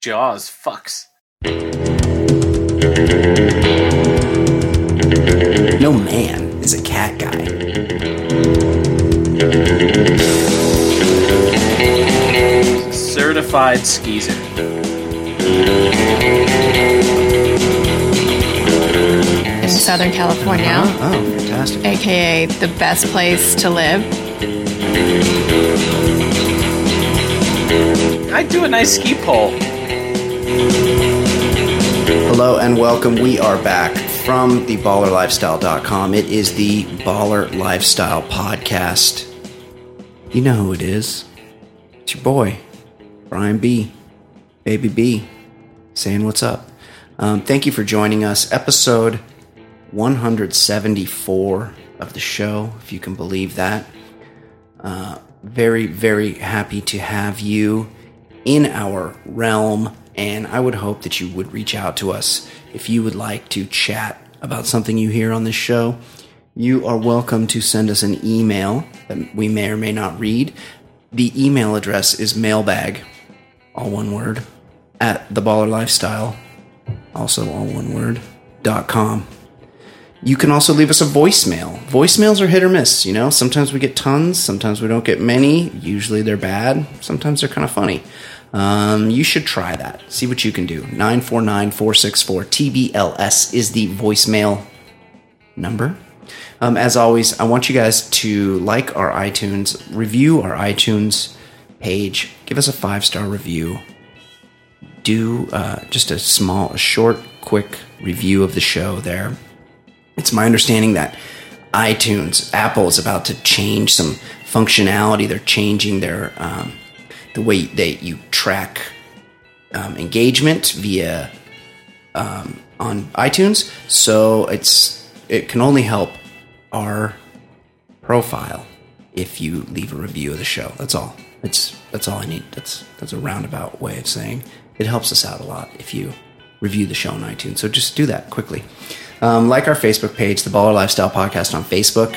Jaws fucks. No man is a cat guy. Certified skeezer. in Southern California, uh-huh. Oh, fantastic. aka the best place to live. I'd do a nice ski pole. Hello and welcome. We are back from the ballerlifestyle.com. It is the Baller Lifestyle Podcast. You know who it is. It's your boy, Brian B. Baby B, saying what's up. Um, thank you for joining us. Episode 174 of the show, if you can believe that. Uh, very, very happy to have you in our realm, and I would hope that you would reach out to us if you would like to chat about something you hear on this show. You are welcome to send us an email that we may or may not read. The email address is mailbag, all one word, at the baller lifestyle, also all one word, dot com. You can also leave us a voicemail. Voicemails are hit or miss, you know? Sometimes we get tons, sometimes we don't get many. Usually they're bad, sometimes they're kind of funny. Um, you should try that. See what you can do. 949 464 TBLS is the voicemail number. Um, as always, I want you guys to like our iTunes, review our iTunes page, give us a five star review, do uh, just a small, a short, quick review of the show there. It's my understanding that iTunes, Apple is about to change some functionality. They're changing their um, the way that you track um, engagement via um, on iTunes. So it's it can only help our profile if you leave a review of the show. That's all. It's that's all I need. That's that's a roundabout way of saying it helps us out a lot if you review the show on iTunes. So just do that quickly. Um, like our Facebook page, the Baller Lifestyle Podcast on Facebook.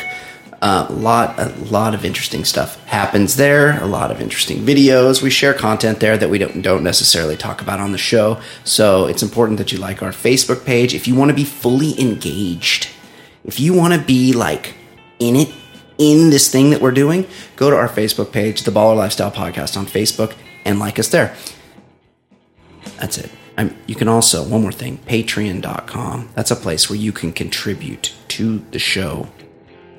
A lot, a lot of interesting stuff happens there. A lot of interesting videos. We share content there that we don't don't necessarily talk about on the show. So it's important that you like our Facebook page if you want to be fully engaged. If you want to be like in it, in this thing that we're doing, go to our Facebook page, the Baller Lifestyle Podcast on Facebook, and like us there. That's it. I'm, you can also, one more thing, patreon.com. That's a place where you can contribute to the show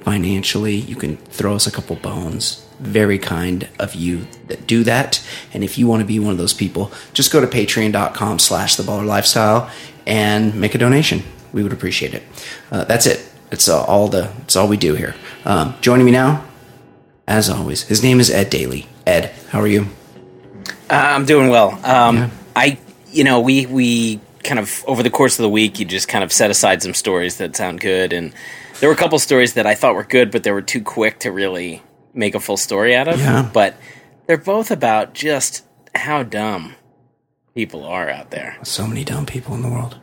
financially. You can throw us a couple bones. Very kind of you that do that. And if you want to be one of those people, just go to patreon.com slash the baller lifestyle and make a donation. We would appreciate it. Uh, that's it. It's uh, all the, it's all we do here. Um, joining me now, as always, his name is Ed Daly. Ed, how are you? Uh, I'm doing well. Um, Yeah. I, you know, we we kind of over the course of the week, you just kind of set aside some stories that sound good, and there were a couple stories that I thought were good, but they were too quick to really make a full story out of. Yeah. But they're both about just how dumb people are out there. So many dumb people in the world.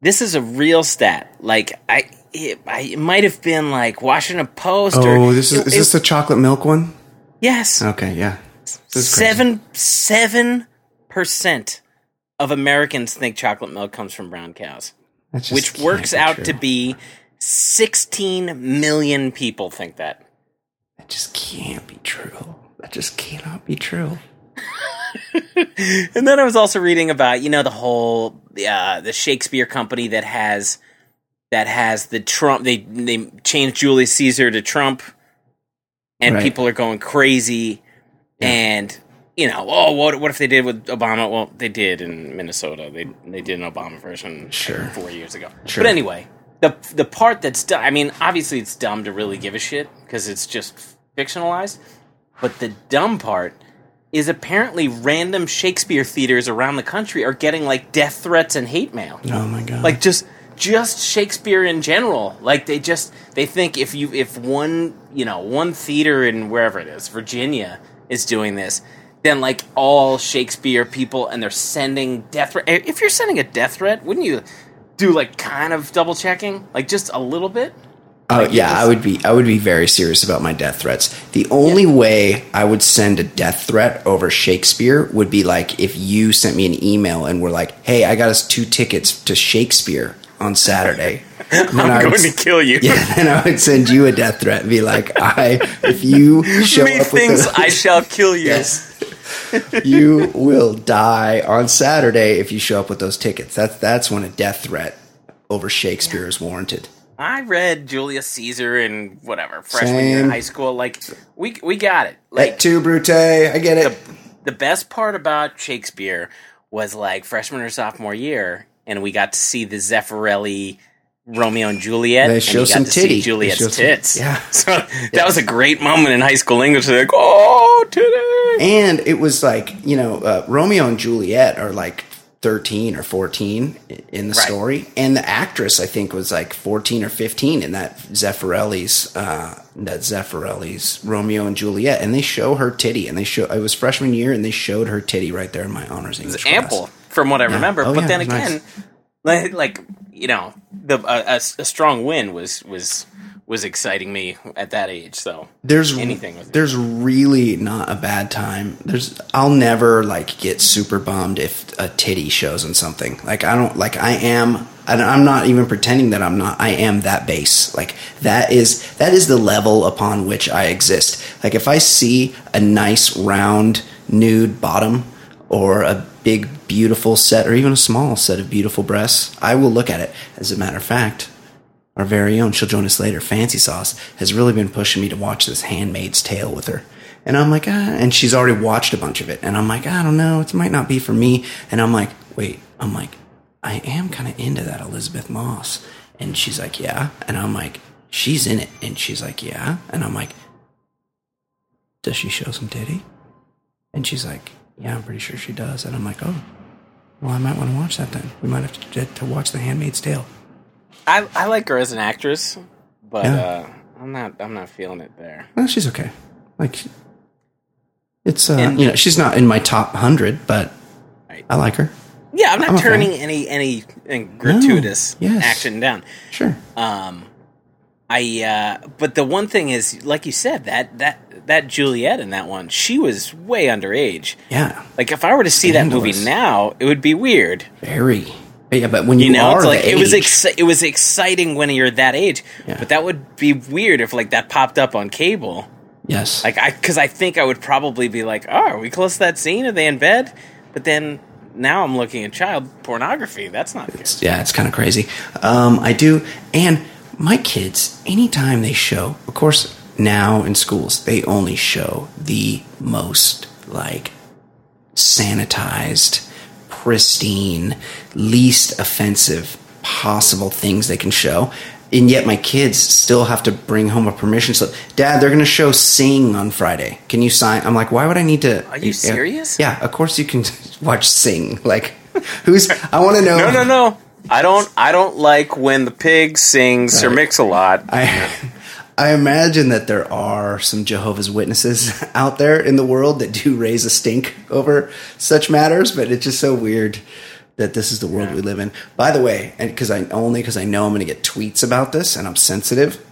This is a real stat. Like I, it, I, it might have been like Washington Post. or, Oh, this is it- is this the chocolate milk one? yes. Okay, yeah. This is crazy. Seven seven percent of Americans think chocolate milk comes from brown cows, which works out true. to be sixteen million people think that. That just can't be true. That just cannot be true. And then I was also reading about you know the whole uh, the Shakespeare company that has that has the Trump they they changed Julius Caesar to Trump, and Right. people are going crazy, and you know oh what what if they did with Obama? Well, they did in Minnesota. They they did an Obama version Sure. four years ago. Sure. But anyway, the the part that's du- I mean obviously it's dumb to really give a shit because it's just fictionalized, but the dumb part is apparently random Shakespeare theaters around the country are getting like death threats and hate mail. Oh my god. Like just just Shakespeare in general. Like they just they think if you if one you know one theater in wherever it is Virginia is doing this, then like all Shakespeare people and they're sending death threat. If you're sending a death threat, wouldn't you do like kind of double checking, like just a little bit? Oh Like, yeah, I would be I would be very serious about my death threats. The only way I would send a death threat over Shakespeare would be like if you sent me an email and were like, "Hey, I got us two tickets to Shakespeare on Saturday." And then I I'm would going to kill you. Yeah, then I would send you a death threat and be like, "I if you show up with Methinks I shall kill you. Yes. You will die on Saturday if you show up with those tickets. That's that's when a death threat over Shakespeare is warranted. I read Julius Caesar in whatever freshman year in high school. Like we we got it. Like Like two Brute, I get it. the best part about Shakespeare was like freshman or sophomore year, and we got to see the Zeffirelli Romeo and Juliet. They and show got some to titty. Juliet's show some- tits. yeah. So that was a great moment in high school English. They're like, oh, titty. And it was like, you know, uh, Romeo and Juliet are like 13 or 14 in the Right. story. And the actress, I think, was like 14 or 15 in that Zeffirelli's, uh, that Zeffirelli's Romeo and Juliet. And they show her titty. And they show, it was freshman year and they showed her titty right there in my honors English class. ample from what I remember. Oh, but yeah, then again, like, like you know, the a, a, a strong win was was was exciting me at that age. So there's anything there's really not a bad time. There's i'll never like get super bummed if a titty shows in something. Like i don't like i am i'm not even pretending that i'm not i am that base. Like that is that is the level upon which i exist. Like if i see a nice round nude bottom or a big beautiful set or even a small set of beautiful breasts i will look at it. As a matter of fact our very own, she'll join us later, Fancy Sauce, has really been pushing me to watch this Handmaid's Tale with her. And I'm like, ah, and she's already watched a bunch of it. And I'm like, I don't know, it might not be for me. And I'm like, wait, I'm like, I am kind of into that Elisabeth Moss. And she's like, yeah. And I'm like, she's in it. And she's like, yeah. And I'm like, does she show some titty? And she's like, yeah, I'm pretty sure she does. And I'm like, oh, well, I might want to watch that then. We might have to, to watch The Handmaid's Tale. I I like her as an actress, but Yeah. uh, I'm not I'm not feeling it there. Well, she's okay. Like, it's uh, And- you know, she's not in my top hundred, but Right. I like her. Yeah, I'm not I'm turning any any, any gratuitous yes. action down. Sure. Um, I uh, but the one thing is, like you said, that that that Juliet in that one, she was way underage. Yeah, Like if I were to see that movie now, it would be weird. very. Yeah, but when you, You know, are it's like it was age- exci- it was exciting when you're that age, Yeah. but that would be weird if like that popped up on cable. yes, Like I, because I think I would probably be like, "Oh, are we close to that scene? Are they in bed?" But then now I'm looking at child pornography. That's not good. yeah, it's kind of crazy. Um, I do, and my kids, anytime they show, of course, now in schools, they only show the most like sanitized, pristine, least offensive possible things they can show. And yet my kids still have to bring home a permission slip. Dad, they're going to show Sing on Friday. Can you sign? I'm like, why would I need to? Are you serious? Yeah, of course you can watch Sing. Like, who's? I want to know. No, no, no. I don't. I don't like when the pig sings Right. Mix-a-Lot. I I imagine that there are some Jehovah's Witnesses out there in the world that do raise a stink over such matters, but it's just so weird that this is the world we live in. By the way, and because I only because I know I'm going to get tweets about this and I'm sensitive.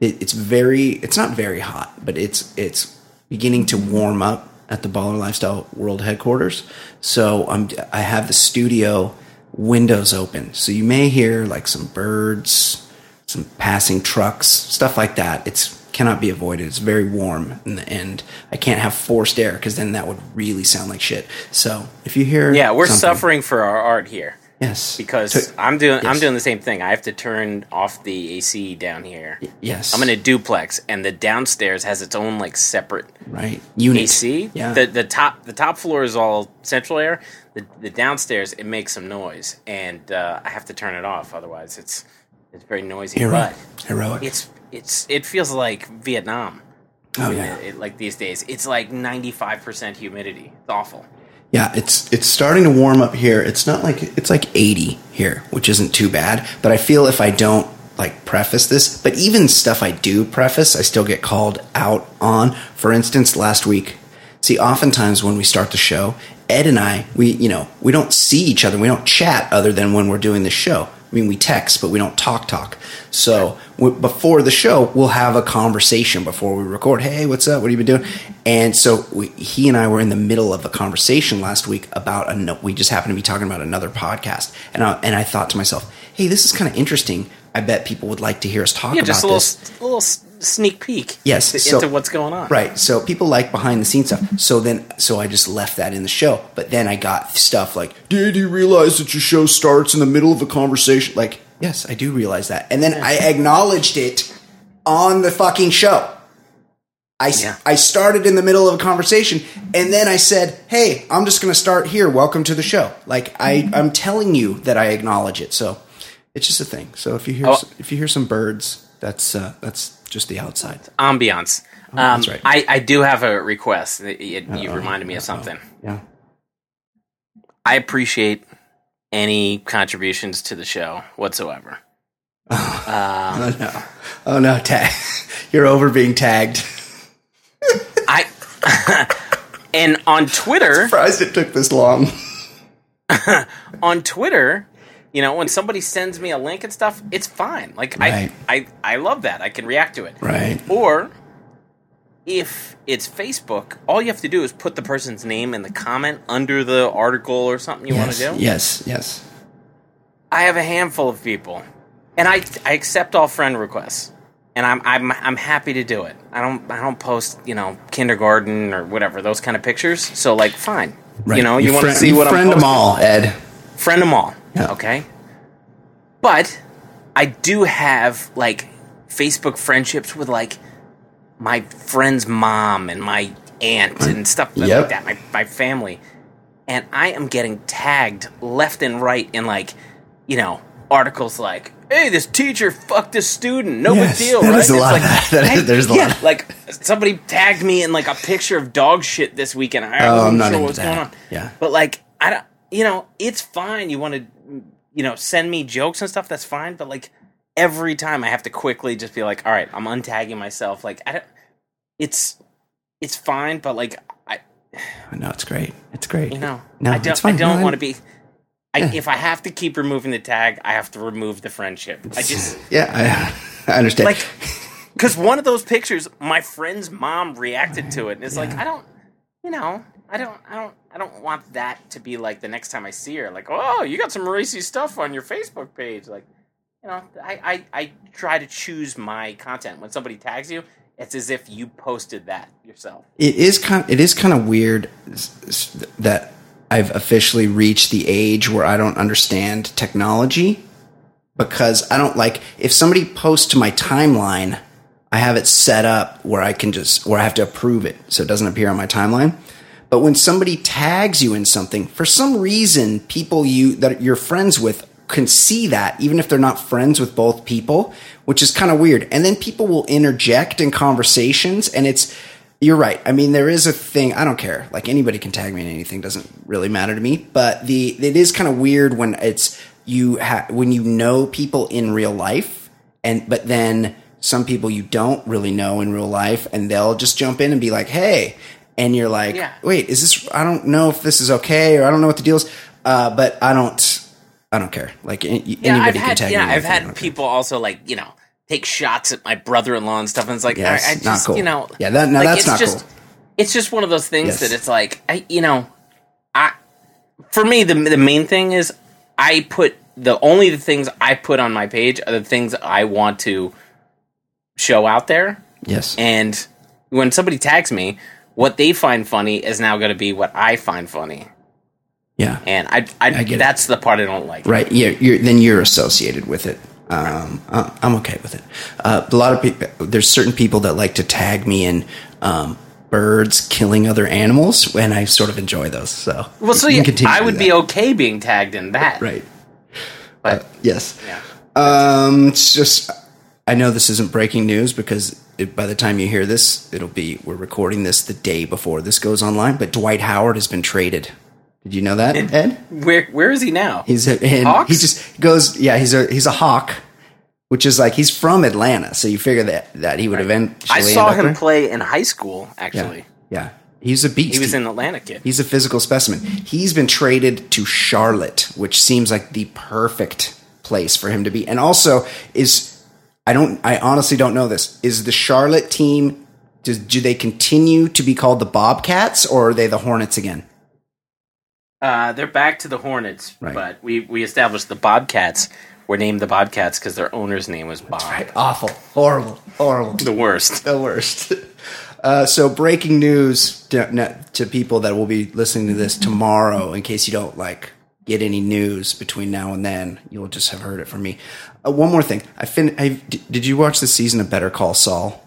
It, it's very it's not very hot, but it's it's beginning to warm up at the Baller Lifestyle World headquarters. So I'm I have the studio windows open, so you may hear like some birds some passing trucks, stuff like that. It's cannot be avoided. It's very warm in the end. I can't have forced air because then that would really sound like shit. So if you hear, Yeah, we're suffering for our art here Yes, because To- I'm doing. I'm doing the same thing. I have to turn off the AC down here. yes, I'm in a duplex, and the downstairs has its own like separate right unit. AC. Yeah, The the top the top floor is all central air. The the downstairs it makes some noise, and uh, I have to turn it off. Otherwise, it's it's very noisy. heroic, But heroic. it's it's it feels like Vietnam. oh yeah, it- it- like these days, it's like 95 percent humidity. It's awful. yeah. It's it's starting to warm up here. It's not like it's like 80 here, which isn't too bad. But I feel if I don't like preface this, but even stuff I do preface, I still get called out on. For instance, last week, see, oftentimes when we start the show, Ed and I, we you know we don't see each other, we don't chat other than when we're doing the show. I mean, we text, but we don't talk talk. So w- before the show, we'll have a conversation before we record. Hey, what's up? What have you been doing? And so we, he and I were in the middle of a conversation last week about a. We just happened to be talking about another podcast, and I, and I thought to myself, hey, this is kind of interesting. I bet people would like to hear us talk Yeah, about just a little, this. s- little sneak peek. Yes, into, so- into what's going on. Right. So people like behind the scenes stuff. So then, so I just left that in the show. But then I got stuff like, "Did you realize that your show starts in the middle of a conversation?" Like, yes, I do realize that. And then I acknowledged it on the fucking show. I, Yeah. I started in the middle of a conversation and then I said, "Hey, I'm just going to start here. Welcome to the show." Like I I'm telling you that I acknowledge it. So it's just a thing. So if you hear Oh. if you hear some birds, that's uh, that's just the outside. Ambiance. Um, Oh, that's right. I, I do have a request. It- it- you reminded me of something. Yeah. I appreciate any contributions to the show whatsoever. Um, Oh no! Oh no! Tag! You're over being tagged. I and on Twitter, I'm Surprised it took this long. on Twitter, you know, when somebody sends me a link and stuff, it's fine. Like Right. I, I, I love that. I can react to it. Right. Or if it's Facebook, all you have to do is put the person's name in the comment under the article or something you yes. want to do. Yes. Yes. I have a handful of people, and I I accept all friend requests, and I'm I'm I'm happy to do it. I don't I don't post you know kindergarten or whatever those kind of pictures. So like, fine. Right. You know, you, want to see you what I'm friend posting? them all, Ed. friend them all. Yeah. Okay. But I do have like Facebook friendships with like my friend's mom and my aunt and stuff Yep. like that, my, my family. And I am getting tagged left and right in like, you know, articles like, hey, this teacher fucked a student. No Yes, big deal, that right? is a It's lot of like, that. That is- there's a yeah, lot like somebody tagged me in like a picture of dog shit this weekend. I Oh, I'm not sure into what was going on. Yeah. But like, I don't, you know, it's fine. You want to, you know, send me jokes and stuff. That's fine. But like, every time I have to quickly just be like, all right, I'm untagging myself. Like, I don't, it's, it's fine. But like, I, No, it's great. It's great. you know, No, I don't. I don't No, want to be. I, Yeah. If I have to keep removing the tag, I have to remove the friendship. I just Yeah, I, I understand. like because one of those pictures, my friend's mom reacted to it, and it's like I don't, you know, I don't, I don't, I don't want that to be like the next time I see her, like, oh, you got some racy stuff on your Facebook page, like, you know, I, I, I try to choose my content when somebody tags you. It's as if you posted that yourself. it is kind. It is kind of weird that I've officially reached the age where I don't understand technology because I don't like if somebody posts to my timeline. I have it set up where I can just where I have to approve it so it doesn't appear on my timeline. But when somebody tags you in something, for some reason, people you that you're friends with can see that, even if they're not friends with both people, which is kind of weird. And then people will interject in conversations, and it's you're right. I mean, there is a thing. I don't care. Like anybody can tag me in anything. Doesn't really matter to me. But the it is kind of weird when it's you ha- when you know people in real life, and but then some people you don't really know in real life, and they'll just jump in and be like, "Hey," and you're like, Yeah. "Wait, is this? I don't know if this is okay, or I don't know what the deal is." Uh, but I don't. I don't care. Like anybody Yeah, I've can had, tag yeah, me. I've had don't care. people also like you know take shots at my brother-in-law and stuff, and it's like, Yes, I, I not just, cool. you know, Yeah, that- now like, that's it's not just, cool. It's just one of those things Yes. that it's like, I, you know, I, for me, the the main thing is I put the only the things I put on my page are the things I want to show out there, Yes. and when somebody tags me, what they find funny is now going to be what I find funny, yeah. and I, I, I get it. that's the part I don't like. Right. Yeah. You're, then you're associated with it. Um, uh, I'm okay with it. Uh, a lot of people, there's certain people that like to tag me in um, birds killing other animals, and I sort of enjoy those. So, Well, so you yeah, I would be okay being tagged in that, right. But Yes. yeah. Um, it's just, I know this isn't breaking news because it, by the time you hear this, it'll be, we're recording this the day before this goes online, but Dwight Howard has been traded. Did you know that, Ed? Where where is he now? He's a, and he just goes, yeah, he's a, he's a hawk, which is like, he's from Atlanta. So you figure that, that he would eventually I saw him there. play in high school. Actually, Yeah. He's a beast. he was in Atlanta kid. He's a physical specimen. He's been traded to Charlotte, which seems like the perfect place for him to be. And also, is I don't, I honestly don't know this. Is the Charlotte team? Do, do they continue to be called the Bobcats, or are they the Hornets again? Uh, they're back to the Hornets, Right. but we, we established the Bobcats were named the Bobcats because their owner's name was Bob. Awful, horrible, horrible. The worst. the worst. Uh, so, breaking news to, to people that will be listening to this tomorrow, in case you don't like get any news between now and then, you'll just have heard it from me. Uh, one more thing, I fin. I, d- did you watch the season of Better Call Saul?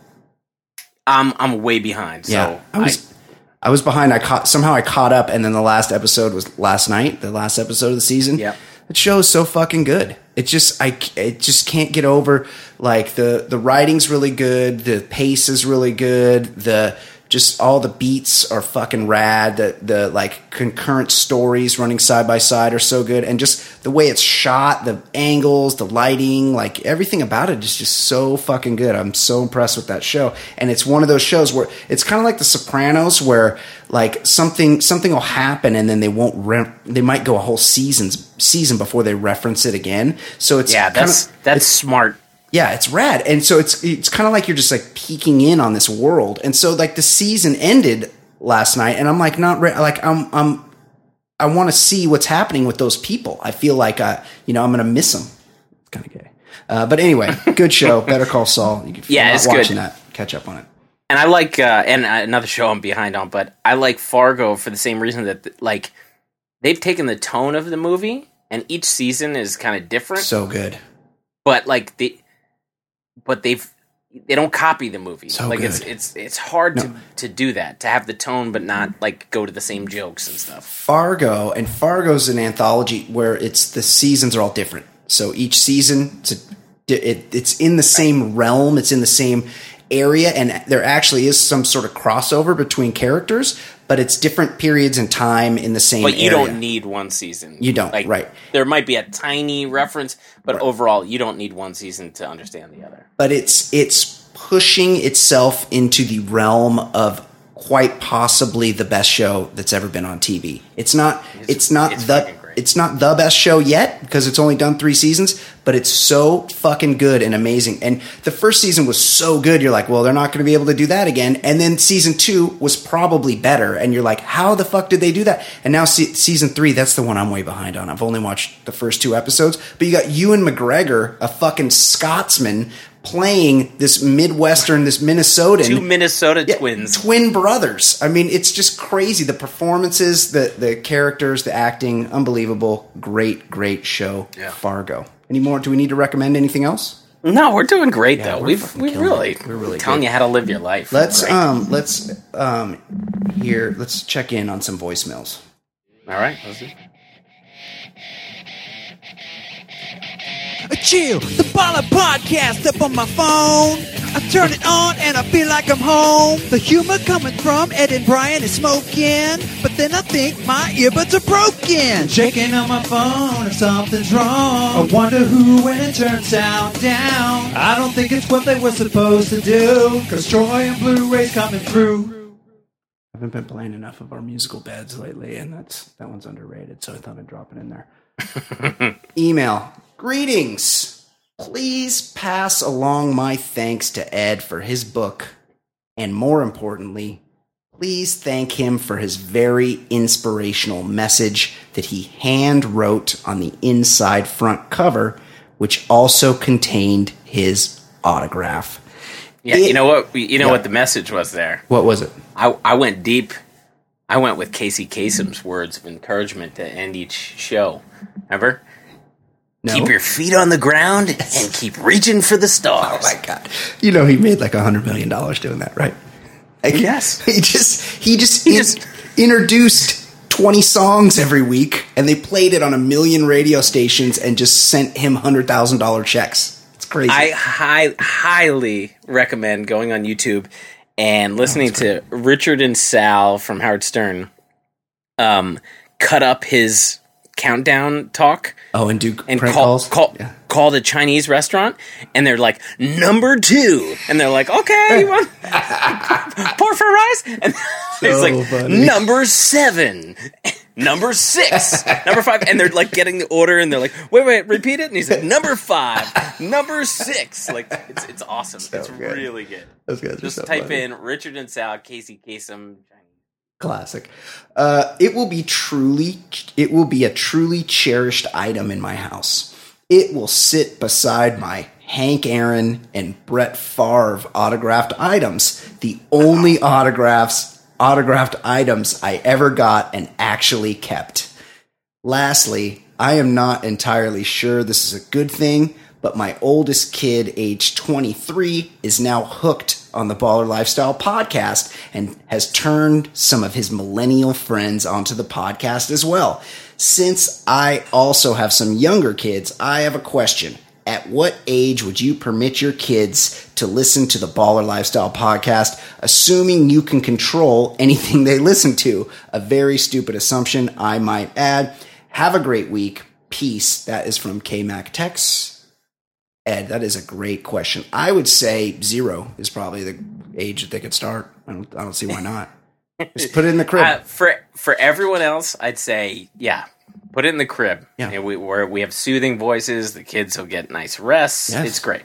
I'm I'm way behind. So Yeah, I was. I, was behind. I caught somehow. I caught up, and then the last episode was last night. The last episode of the season. Yep. That show is so fucking good. It just I it just can't get over like the the writing's really good, the pace is really good, the just all the beats are fucking rad. The the like concurrent stories running side by side are so good, and just the way it's shot, the angles, the lighting, like everything about it is just so fucking good. I'm so impressed with that show, and it's one of those shows where it's kind of like The Sopranos, where like something something will happen and then they won't re- they might go a whole season's season before they reference it again. So it's yeah, kinda- that's that's smart. Yeah, it's rad. And so it's it's kind of like you're just like peeking in on this world. And so like the season ended last night, and I'm like not re- like I'm I'm I want to see what's happening with those people. I feel like uh you know I'm gonna miss them. It's kind of gay. Uh, but anyway, good show. Better Call Saul. You can, Yeah, it's good. watching that. Catch up on it. And I like uh, and uh, another show I'm behind on, but I like Fargo for the same reason that like they've taken the tone of the movie, and each season is kind of different. So good. but like they, but they've they don't copy the movie. So like it's good. it's it's hard to to do that to have the tone, but not like go to the same jokes and stuff. Fargo, and Fargo's an anthology where it's the seasons are all different. So each season, it's, a, it, it's in the same realm, it's in the same area, and there actually is some sort of crossover between characters, but it's different periods in time in the same. But you area. don't need one season. You don't, like right. There might be a tiny reference, but overall, you don't need one season to understand the other. but it's it's pushing itself into the realm of quite possibly the best show that's ever been on TV. It's not it's, not it's the. It's not the best show yet because it's only done 3 seasons, but it's so fucking good and amazing. And the first season was so good you're like, well, they're not going to be able to do that again. And then season 2 was probably better and you're like, how the fuck did they do that? And now se- season 3, that's the one I'm way behind on. I've only watched the first two episodes, but you got Ewan McGregor, a fucking Scotsman playing this Midwestern, this Minnesotan. Two Minnesota Yeah, twins. twin brothers. I mean, it's just crazy. The performances, the the characters, the acting, unbelievable. Great, great show. Yeah. Fargo. Any more? Do we need to recommend anything else? No, we're doing great Yeah, though. We've we really it. We're really telling good. you how to live your life. Let's Great. um let's um here let's check in on some voicemails. All right. Let's A chill, the baller podcast up on my phone. I turn it on and I feel like I'm home. The humor coming from Ed and Brian is smoking, but then I think my earbuds are broken. Checking on my phone if something's wrong. I wonder who when it turns out down. I don't think it's what they were supposed to do, cause Troy and Blu-rays coming through. I haven't been playing enough of our musical beds lately, and that's that one's underrated, so I thought I'd drop it in there. Email. Greetings. Please pass along my thanks to Ed for his book, and more importantly, please thank him for his very inspirational message that he hand wrote on the inside front cover, which also contained his autograph. Yeah, It- you know what? You know Yeah. what the message was there. What was it? I I went deep. I went with Casey Kasem's words of encouragement to end each show. Remember? No. Keep your feet on the ground and keep reaching for the stars. Oh my god! You know he made like a hundred million dollars doing that, right? Like, Yes. He just he just, He in- just- introduced twenty songs every week, and they played it on a million radio stations, and just sent him hundred thousand dollar checks. It's crazy. I high, highly recommend going on YouTube and listening to Richard and Sal from Howard Stern um, cut up his countdown talk oh, and do and prank call calls. call Yeah. called a Chinese restaurant and they're like number two, and they're like, okay, you want pork for rice? And it's like funny. number seven. Number six, number five, and they're like getting the order, and they're like, "Wait, wait, repeat it." And he's like, "Number five, number six. Like, it's it's awesome. it's good. really good. Those guys Just so type funny. in Richard and Sal, Casey Kasem. Classic. Uh, it will be truly, it will be a truly cherished item in my house. It will sit beside my Hank Aaron and Brett Favre autographed items. The only autographs, autographed items I ever got and actually kept. Lastly, I am not entirely sure this is a good thing, but my oldest kid, age 23, is now hooked on the Baller Lifestyle podcast and has turned some of his millennial friends onto the podcast as well. Since I also have some younger kids, I have a question. At what age would you permit your kids to listen to the Baller Lifestyle podcast, assuming you can control anything they listen to? A very stupid assumption, I might add. Have a great week. Peace. That is from KMAC Tex. Ed, that is a great question. I would say zero is probably the age that they could start. I don't, I don't see why not. Just put it in the crib. Uh, for for everyone else, I'd say yeah, put it in the crib. Yeah. And we we have soothing voices. The kids will get nice rests. Yes. It's great.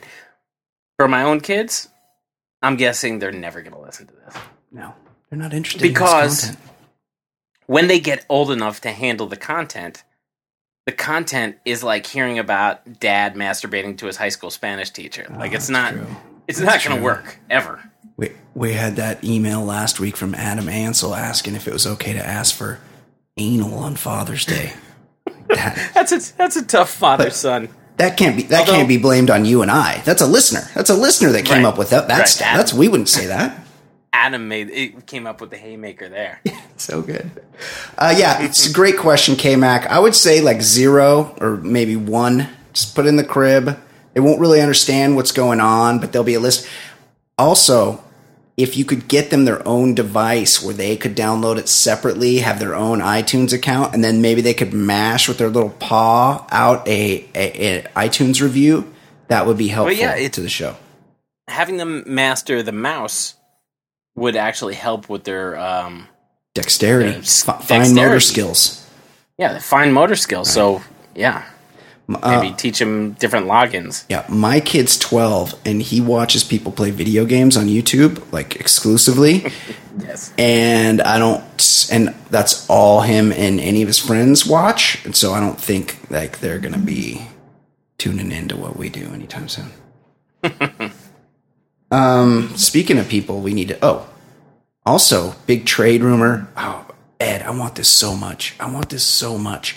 For my own kids, I'm guessing they're never going to listen to this no, they're not interested in because this content. when they get old enough to handle the content, the content is like hearing about dad masturbating to his high school Spanish teacher. like it's ah, not true. it's That's not going to work ever. We, we had that email last week from Adam Ansel asking if it was okay to ask for anal on Father's Day. That, That's a that's a tough father son. that can't be that Although- can't be blamed on you and I. That's a listener. That's a listener that came Right. up with that. That's Right, Adam. that's we wouldn't say that. Adam made it came up with the haymaker there. So good. Uh, yeah, it's a great question, K Mac. I would say like zero or maybe one. Just put in the crib. They won't really understand what's going on, but there'll be a list. Also, if you could get them their own device where they could download it separately, have their own iTunes account, and then maybe they could mash with their little paw out a, a, a iTunes review, that would be helpful yeah, it- to the show. Having them master the mouse would actually help with their um Dexterity, fi- fine motor skills. yeah, fine motor skills. So, yeah. Uh, Maybe teach them different logins. Yeah, my kid's 12 and he watches people play video games on YouTube like exclusively Yes. and I don't and that's all him and any of his friends watch and so I don't think like they're going to be tuning into what we do anytime soon. um speaking of people we need to oh also big trade rumor. Oh, Ed, I want this so much. I want this so much.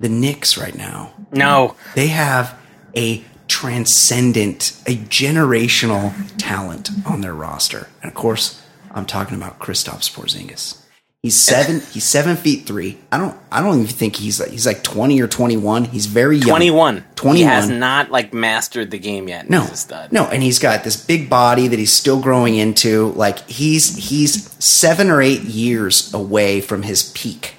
The Knicks right now No. they have a transcendent, a generational talent on their roster. And of course, I'm talking about Kristaps Porzingis. He's seven. He's seven feet three. I don't. I don't even think he's like he's like twenty or twenty one. He's very young. 21. He 21. has not like mastered the game yet. No, He's a stud. no, and he's got this big body that he's still growing into. Like he's he's seven or eight years away from his peak.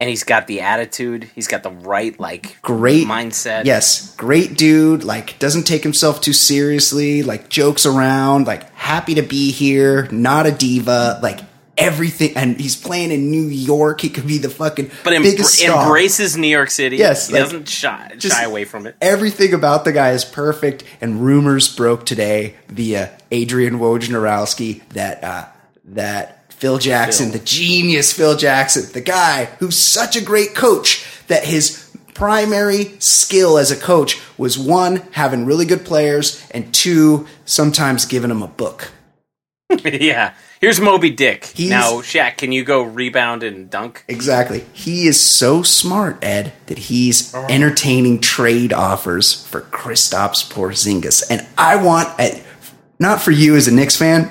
And he's got the attitude. He's got the right like great mindset. Yes, great dude. Like doesn't take himself too seriously. Like jokes around. Like happy to be here. Not a diva. Like everything. And he's playing in New York. He could be the fucking But em- biggest star. embraces New York City. Yes, He like, doesn't shy, shy away from it. Everything about the guy is perfect. And rumors broke today via Adrian Wojnarowski that uh, that Phil Jackson, Phil. the genius Phil Jackson, the guy who's such a great coach, that his primary skill as a coach was one having really good players, and two sometimes giving them a book. yeah. Here's Moby Dick. He's- now, Shaq, can you go rebound and dunk? Exactly. He is so smart, Ed, that he's entertaining trade offers for Kristaps Porzingis. And I want, not for you as a Knicks fan,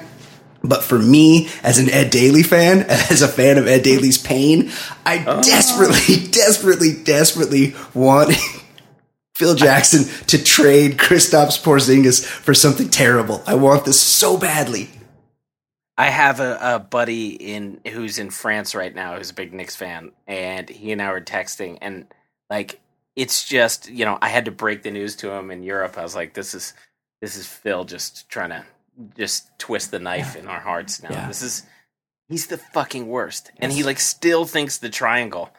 but for me as an Ed Daly fan, as a fan of Ed Daly's pain, I oh. desperately, desperately, desperately want Phil Jackson to trade Kristaps Porzingis for something terrible. I want this so badly. I have a, a buddy in who's in France right now who's a big Knicks fan, and he and I were texting, and like it's just you know I had to break the news to him in Europe. I was like, this is this is Phil just trying to just twist the knife in our hearts now. Yeah. This is he's the fucking worst, and he like still thinks the triangle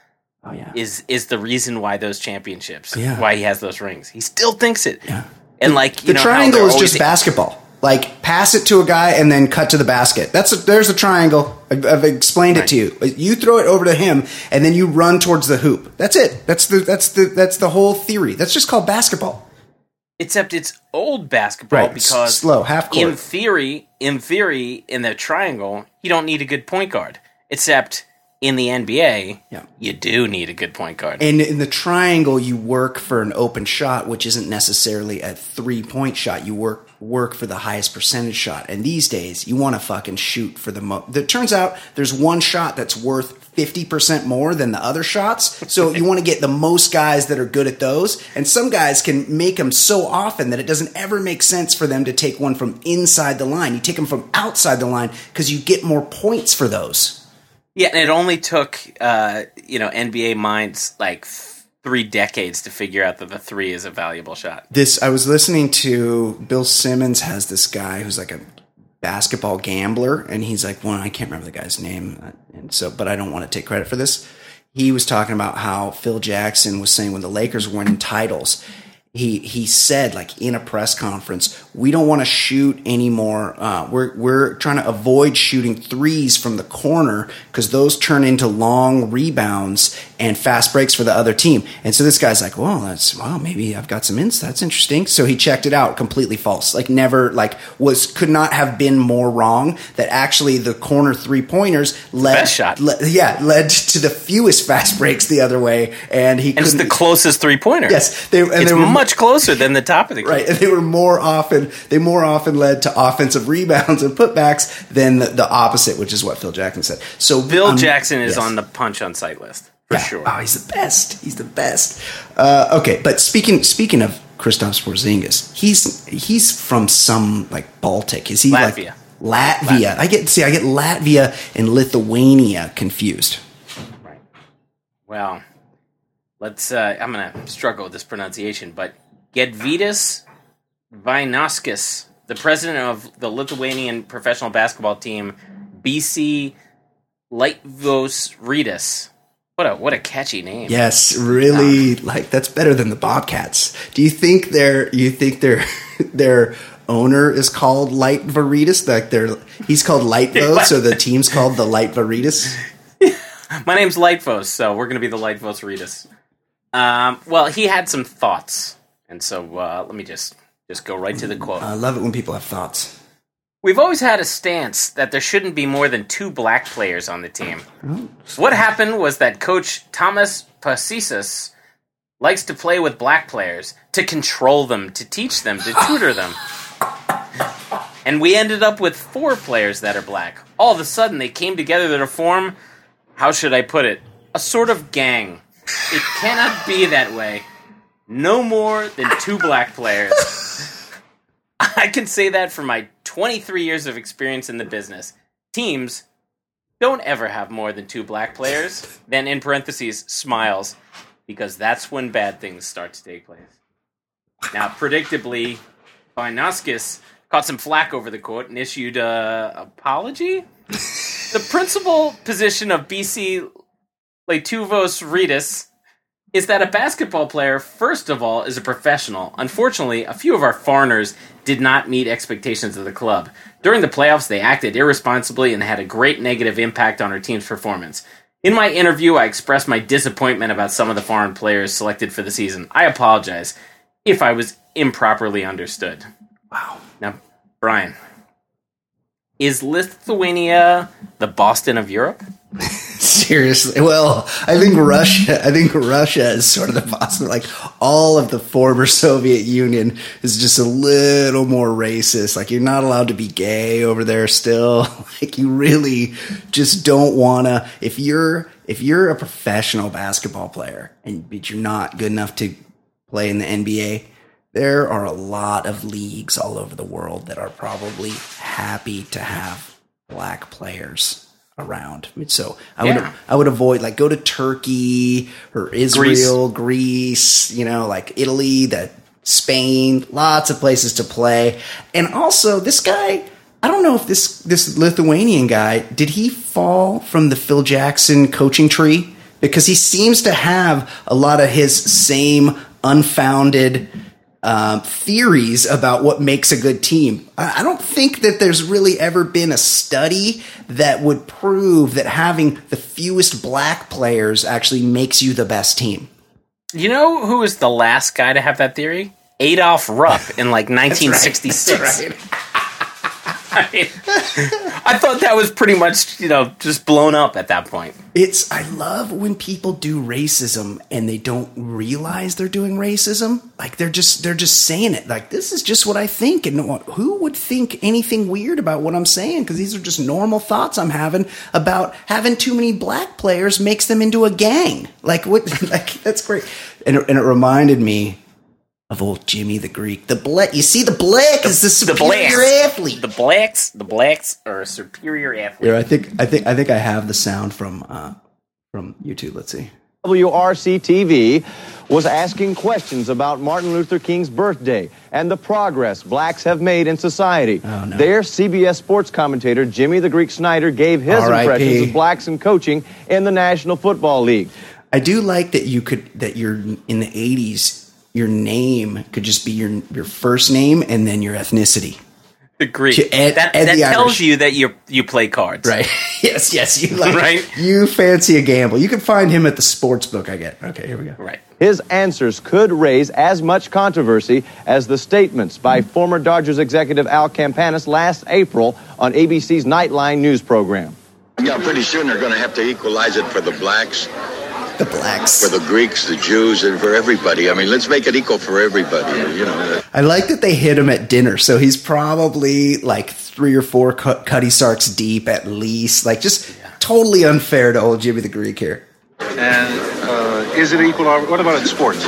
Oh yeah. is is the reason why those championships, Yeah. why he has those rings. He still thinks it. Yeah. And like The you know triangle is just basketball. Like pass it to a guy and then cut to the basket. That's a, there's a triangle. I've, I've explained it to you. You throw it over to him and then you run towards the hoop. That's it. That's the that's the that's the whole theory. That's just called basketball. Except it's old basketball Right, because slow, half court. In theory, in theory, in the triangle, you don't need a good point guard. Except in the NBA, Yeah. you do need a good point guard. And in the triangle, you work for an open shot, which isn't necessarily a three point shot. You work work for the highest percentage shot. And these days, you want to fucking shoot for the most. It turns out there's one shot that's worth fifty percent more than the other shots. So you want to get the most guys that are good at those. And some guys can make them so often that it doesn't ever make sense for them to take one from inside the line. You take them from outside the line because you get more points for those. yeah, and it only took uh, you know NBA minds like three decades to figure out that the three is a valuable shot. this I was listening to Bill Simmons has this guy who's like a basketball gambler and he's like one I can't remember the guy's name and so but I don't want to take credit for this. He was talking about how Phil Jackson was saying when the Lakers were winning titles he he said like in a press conference we don't want to shoot anymore uh, we're we're trying to avoid shooting threes from the corner because those turn into long rebounds and fast breaks for the other team and so this guy's like well that's wow maybe i've got some insights that's interesting so he checked it out completely false like never like was could not have been more wrong that actually the corner three pointers led Best shot. le- yeah led to the fewest fast breaks the other way and he And it's the closest three pointer. yes they and it's they were much closer than the top of the key. Right, and they were more often they more often led to offensive rebounds and putbacks than the, the opposite, which is what Phil Jackson said. So Bill um, Jackson is yes. on the punch on site list for Yeah. sure. Oh, he's the best. He's the best. Uh, okay, but speaking speaking of Kristaps Porzingis, he's he's from some like Baltic. Is he Latvia. like Latvia? I get see, I get Latvia and Lithuania confused. Right. Well, let's. Uh, I'm gonna struggle with this pronunciation, but Gedvydas Vainauskas, the president of the Lithuanian professional basketball team, BC Lightvos Rytas. What a what a catchy name. Yes, really. Like that's better than the Bobcats. Do you think their you think their their owner is called Light Veritas? Like they're he's called Lightvos, so the team's called the Light Veritas. My name's Lightvos, so we're gonna be the Lightvos Rytas. Um, well, he had some thoughts, and so uh, let me just just go right to the quote. I love it when people have thoughts. We've always had a stance that there shouldn't be more than two black players on the team. What happened was that coach Thomas Pasisis likes to play with black players, to control them, to teach them, to tutor them. And we ended up with four players that are black. All of a sudden, they came together to form, how should I put it, a sort of gang. It cannot be that way. No more than two black players. I can say that for my 23 years of experience in the business. Teams don't ever have more than two black players, then in parentheses, smiles, because that's when bad things start to take place. Now, predictably, Vainoskis caught some flack over the quote and issued a apology. the principal position of BC Lietuvos Rytas is that a basketball player, first of all, is a professional. Unfortunately, a few of our foreigners did not meet expectations of the club. During the playoffs, they acted irresponsibly and had a great negative impact on our team's performance. In my interview, I expressed my disappointment about some of the foreign players selected for the season. I apologize if I was improperly understood. Wow. Now, Brian, is Lithuania the Boston of Europe? Seriously, well, I think Russia. I think Russia is sort of the boss. Like all of the former Soviet Union is just a little more racist. Like you're not allowed to be gay over there still. Like you really just don't wanna. If you're if you're a professional basketball player and but you're not good enough to play in the NBA, there are a lot of leagues all over the world that are probably happy to have black players around. So I would I would avoid like go to Turkey or Israel, Greece, you know, like Italy, that Spain, lots of places to play. And also this guy, I don't know if this this Lithuanian guy, did he fall from the Phil Jackson coaching tree? Because he seems to have a lot of his same unfounded um, theories about what makes a good team. I don't think that there's really ever been a study that would prove that having the fewest black players actually makes you the best team. You know who was the last guy to have that theory? Adolf Rupp in like 1966. I, thought that was pretty much, you know, just blown up at that point. It's I love when people do racism and they don't realize they're doing racism. Like they're just they're just saying it. Like this is just what I think, and who would think anything weird about what I'm saying? Because these are just normal thoughts I'm having about having too many black players makes them into a gang. Like what? Like that's great. And and it reminded me of old Jimmy the Greek. The black. You see, the black is the The superior blacks, athlete. the blacks, the blacks are a superior athlete. Here, I think I think I think I have the sound from uh, from YouTube. Let's see. WRC TV was asking questions about Martin Luther King's birthday and the progress blacks have made in society. Oh, no. There, CBS sports commentator Jimmy the Greek Snyder gave his R.I.P.. impressions of blacks in coaching in the National Football League. I do like that you could that you're in the '80s. Your name could just be your your first name and then your ethnicity. The Greek. To Ed- that Ed that tells Irish. you that you you play cards. Right? yes, yes. You like Right. You fancy a gamble. You can find him at the sports book. I get. Okay, here we go. Right. His answers could raise as much controversy as the statements by former Dodgers executive Al Campanis last April on ABC's Nightline news program. Yeah, pretty soon they're going to have to equalize it for the blacks, The blacks. for the Greeks, the Jews, and for everybody. I mean, let's make it equal for everybody. You know, I like that they hit him at dinner, so he's probably like three or four cut, Cutty Sarks deep at least. Like just totally unfair to old Jimmy the Greek here. And uh, is it equal? What about in sports?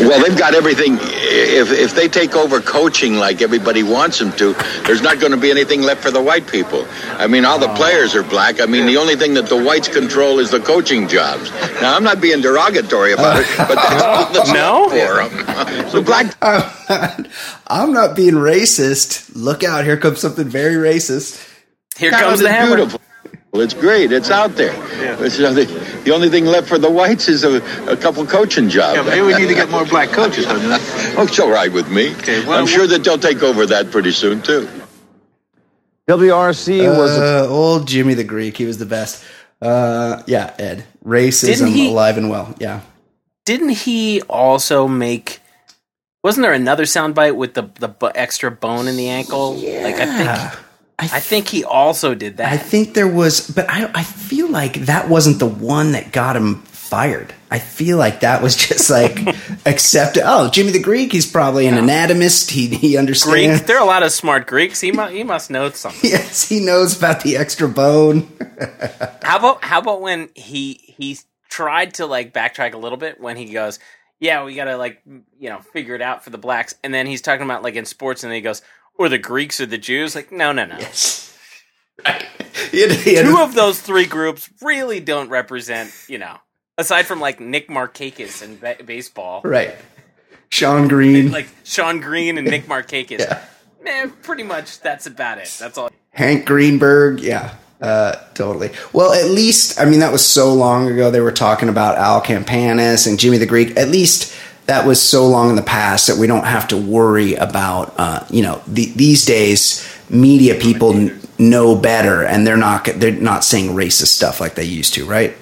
Well, they've got everything. If if they take over coaching like everybody wants them to, there's not going to be anything left for the white people. I mean, all the oh. players are black. I mean, the only thing that the whites control is the coaching jobs. Now, I'm not being derogatory about it, but that's all that's No? for them. The black I'm not being racist. Look out! Here comes something very racist. Here God comes the hammer. beautiful. Well, it's great. It's out there. It's, uh, the, the only thing left for the whites is a, a couple coaching jobs. Yeah, maybe we need to get more black coaches. Huh? Oh, it's all right with me. Okay, well, I'm sure that they'll take over that pretty soon too. WRC was Uh, old Jimmy the Greek. He was the best. Uh, yeah, Ed. Racism he- alive and well. Yeah. Didn't he also make? Wasn't there another soundbite with the the extra bone in the ankle? Like I think I think he also did that. I think there was, but I, I feel like that wasn't the one that got him fired. I feel like that was just like accepted. Oh, Jimmy the Greek. He's probably an anatomist. He he understands. Greek. There are a lot of smart Greeks. He must he must know something. Yes, he knows about the extra bone. How about how about when he he tried to like backtrack a little bit when he goes, yeah, we gotta like you know figure it out for the blacks, and then he's talking about like in sports, and then he goes, or the Greeks or the Jews. Like no no no. Had- Two of those three groups really don't represent you know. Aside from like Nick Markakis in ba- baseball, right. Shawn Green, like Shawn Green and Nick Markakis, Yeah. man, pretty much that's about it. That's all. Hank Greenberg. Yeah. Uh, totally. Well, at least, I mean, that was so long ago. They were talking about Al Campanis and Jimmy the Greek. At least that was so long in the past that we don't have to worry about, uh, you know, the, these days, media people n- know better and they're not, they're not saying racist stuff like they used to, right?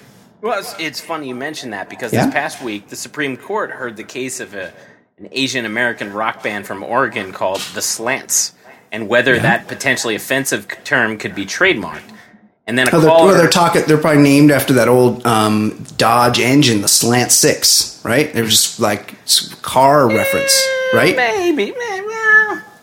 Well, it's, it's funny you mention that because Yeah? this past week, the Supreme Court heard the case of a, an Asian American rock band from Oregon called The Slants and whether that potentially offensive term could be trademarked. And then a Oh, they're, caller, well, they're talking. They're probably named after that old um, Dodge engine, the Slant Six, right? They're just like car reference, right? maybe, maybe,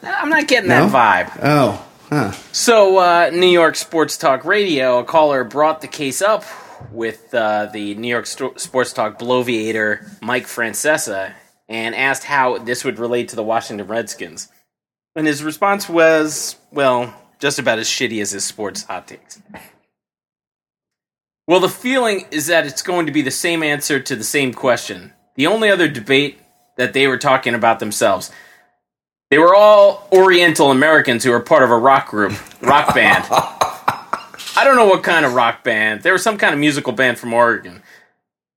I'm not getting No? that vibe. Oh, huh. So, uh, New York Sports Talk Radio, a caller brought the case up with uh, the New York Sto- Sports Talk bloviator Mike Francesa and asked how this would relate to the Washington Redskins. And his response was, well, just about as shitty as his sports hot takes. Well, the feeling is that it's going to be the same answer to the same question. The only other debate that they were talking about themselves. They were all Oriental Americans who were part of a rock group, rock band. I don't know what kind of rock band. They were some kind of musical band from Oregon.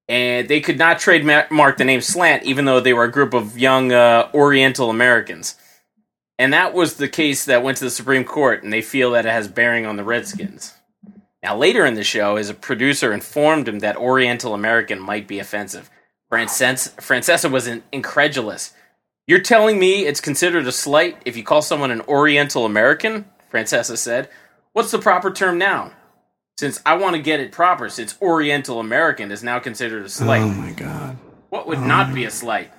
And they could not trademark the name Slant, even though they were a group of young uh, Oriental Americans. And that was the case that went to the Supreme Court, and they feel that it has bearing on the Redskins. Now, later in the show, his producer informed him that Oriental American might be offensive. Frances- Francesa was incredulous. You're telling me it's considered a slight if you call someone an Oriental American? Francesa said. What's the proper term now? Since I want to get it proper, since Oriental American is now considered a slight. Oh my god. What would not oh, be a slight?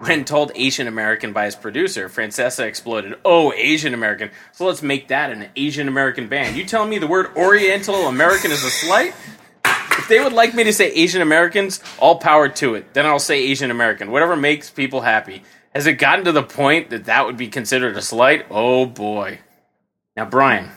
When told Asian American by his producer, Francesa exploded, Oh, Asian American. So let's make that an Asian American band. You telling me the word Oriental American is a slight? If they would like me to say Asian Americans, all power to it. Then I'll say Asian American. Whatever makes people happy. Has it gotten to the point that that would be considered a slight? Oh boy. Now, Brian,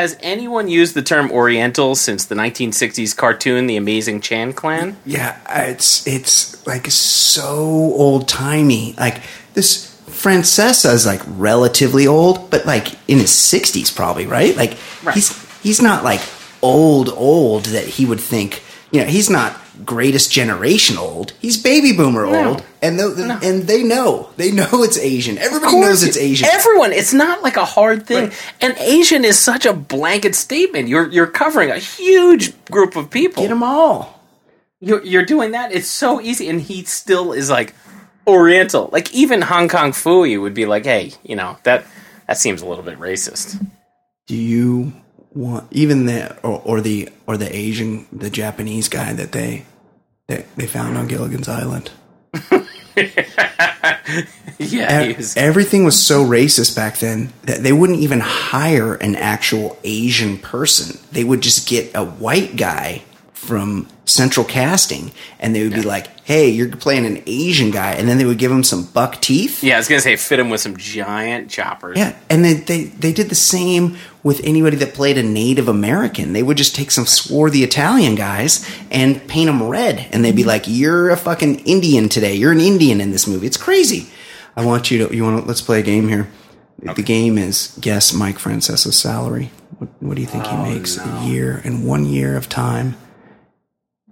has anyone used the term Oriental since the 1960s cartoon The Amazing Chan Clan? Yeah, it's it's like so old timey. Like this Francesa is like relatively old, but like in his sixties probably, right? Like Right. he's he's not like old old that he would think. You know, he's not greatest generation old. He's baby boomer old, and the, and they know they know it's Asian. Everybody knows it's Asian. Everyone, it's not like a hard thing. Right. And Asian is such a blanket statement. You're you're covering a huge group of people. Get them all. You're you're doing that. It's so easy, and he still is like Oriental. Like even Hong Kong Phooey would be like, hey, you know that that seems a little bit racist. Do you want even the or, or the or the Asian the Japanese guy that they that they found on Gilligan's Island? Yeah, he E- was- Everything was so racist back then that they wouldn't even hire an actual Asian person. They would just get a white guy from Central Casting, and they would be like, "Hey, you're playing an Asian guy," and then they would give him some buck teeth. yeah. I was gonna say fit him with some giant choppers. Yeah, and they, they they did the same with anybody that played a Native American. They would just take some swarthy Italian guys and paint them red, and they'd be mm-hmm. like, "You're a fucking Indian today. You're an Indian in this movie. It's crazy." I want you to you want to let's play a game here. The game is guess Mike Francesa's salary. What, what do you think he oh, makes a year in one year of time?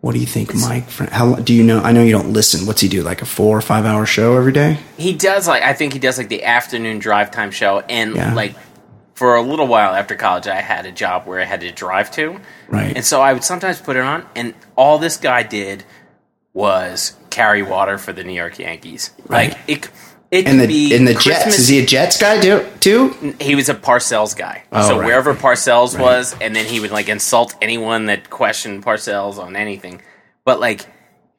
What do you think, Mike? How do you know? I know you don't listen. What's he do? Like a four or five hour show every day? He does like I think he does like the afternoon drive time show and Yeah. like for a little while after college I had a job where I had to drive to. Right. And so I would sometimes put it on and all this guy did was carry water for the New York Yankees. Right. Like it it And the in the Christmas, Jets is he a Jets guy too? Too? he was a Parcells guy. Oh, so right, wherever Parcells right. was, and then he would like insult anyone that questioned Parcells on anything. But like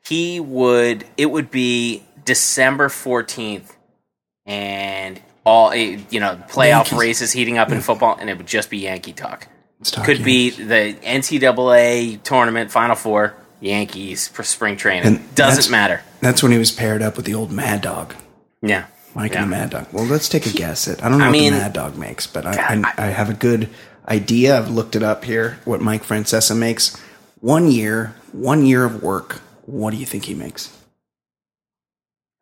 he would, it would be December fourteenth, and all eh, you know playoff Yankees. races heating up in football, and it would just be Yankee talk. Could be the NCAA tournament, Final Four, Yankees for spring training. And Doesn't matter. That's when he was paired up with the old Mad Dog, Yeah, Mike Yeah. and the Mad Dog. Well, let's take a guess at. I don't know I what mean- the Mad Dog makes, but I, I, I have a good idea. I've looked it up here. What Mike Francesa makes one year, one year of work. What do you think he makes?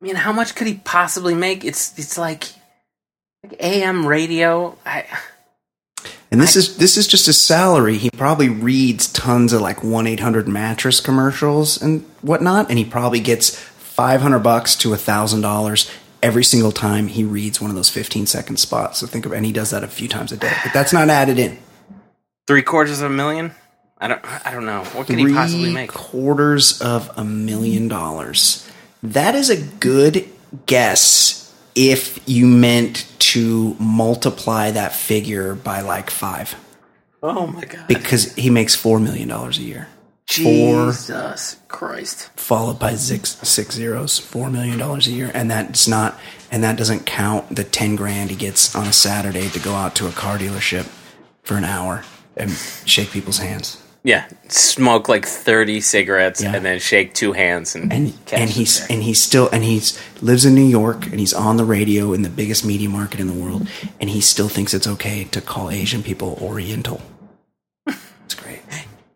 I mean, how much could he possibly make? It's it's like like AM radio. I And this is this is just his salary. He probably reads tons of like one eight hundred mattress commercials and whatnot, and he probably gets five hundred bucks to a thousand dollars every single time he reads one of those fifteen second spots. So think of, and he does that a few times a day, but that's not added in. three quarters of a million. I don't I don't know what could he possibly make. quarters of a million dollars. That is a good guess if you meant to multiply that figure by like five, Oh my god! because he makes four million dollars a year. Four Jesus Christ! followed by six six zeros, four million dollars a year, and that's not, and that doesn't count the ten grand he gets on a Saturday to go out to a car dealership for an hour and shake people's hands. Yeah, smoke like thirty cigarettes Yeah. and then shake two hands and and and he's and he's still and he's lives in New York and he's on the radio in the biggest media market in the world and he still thinks it's okay to call Asian people Oriental.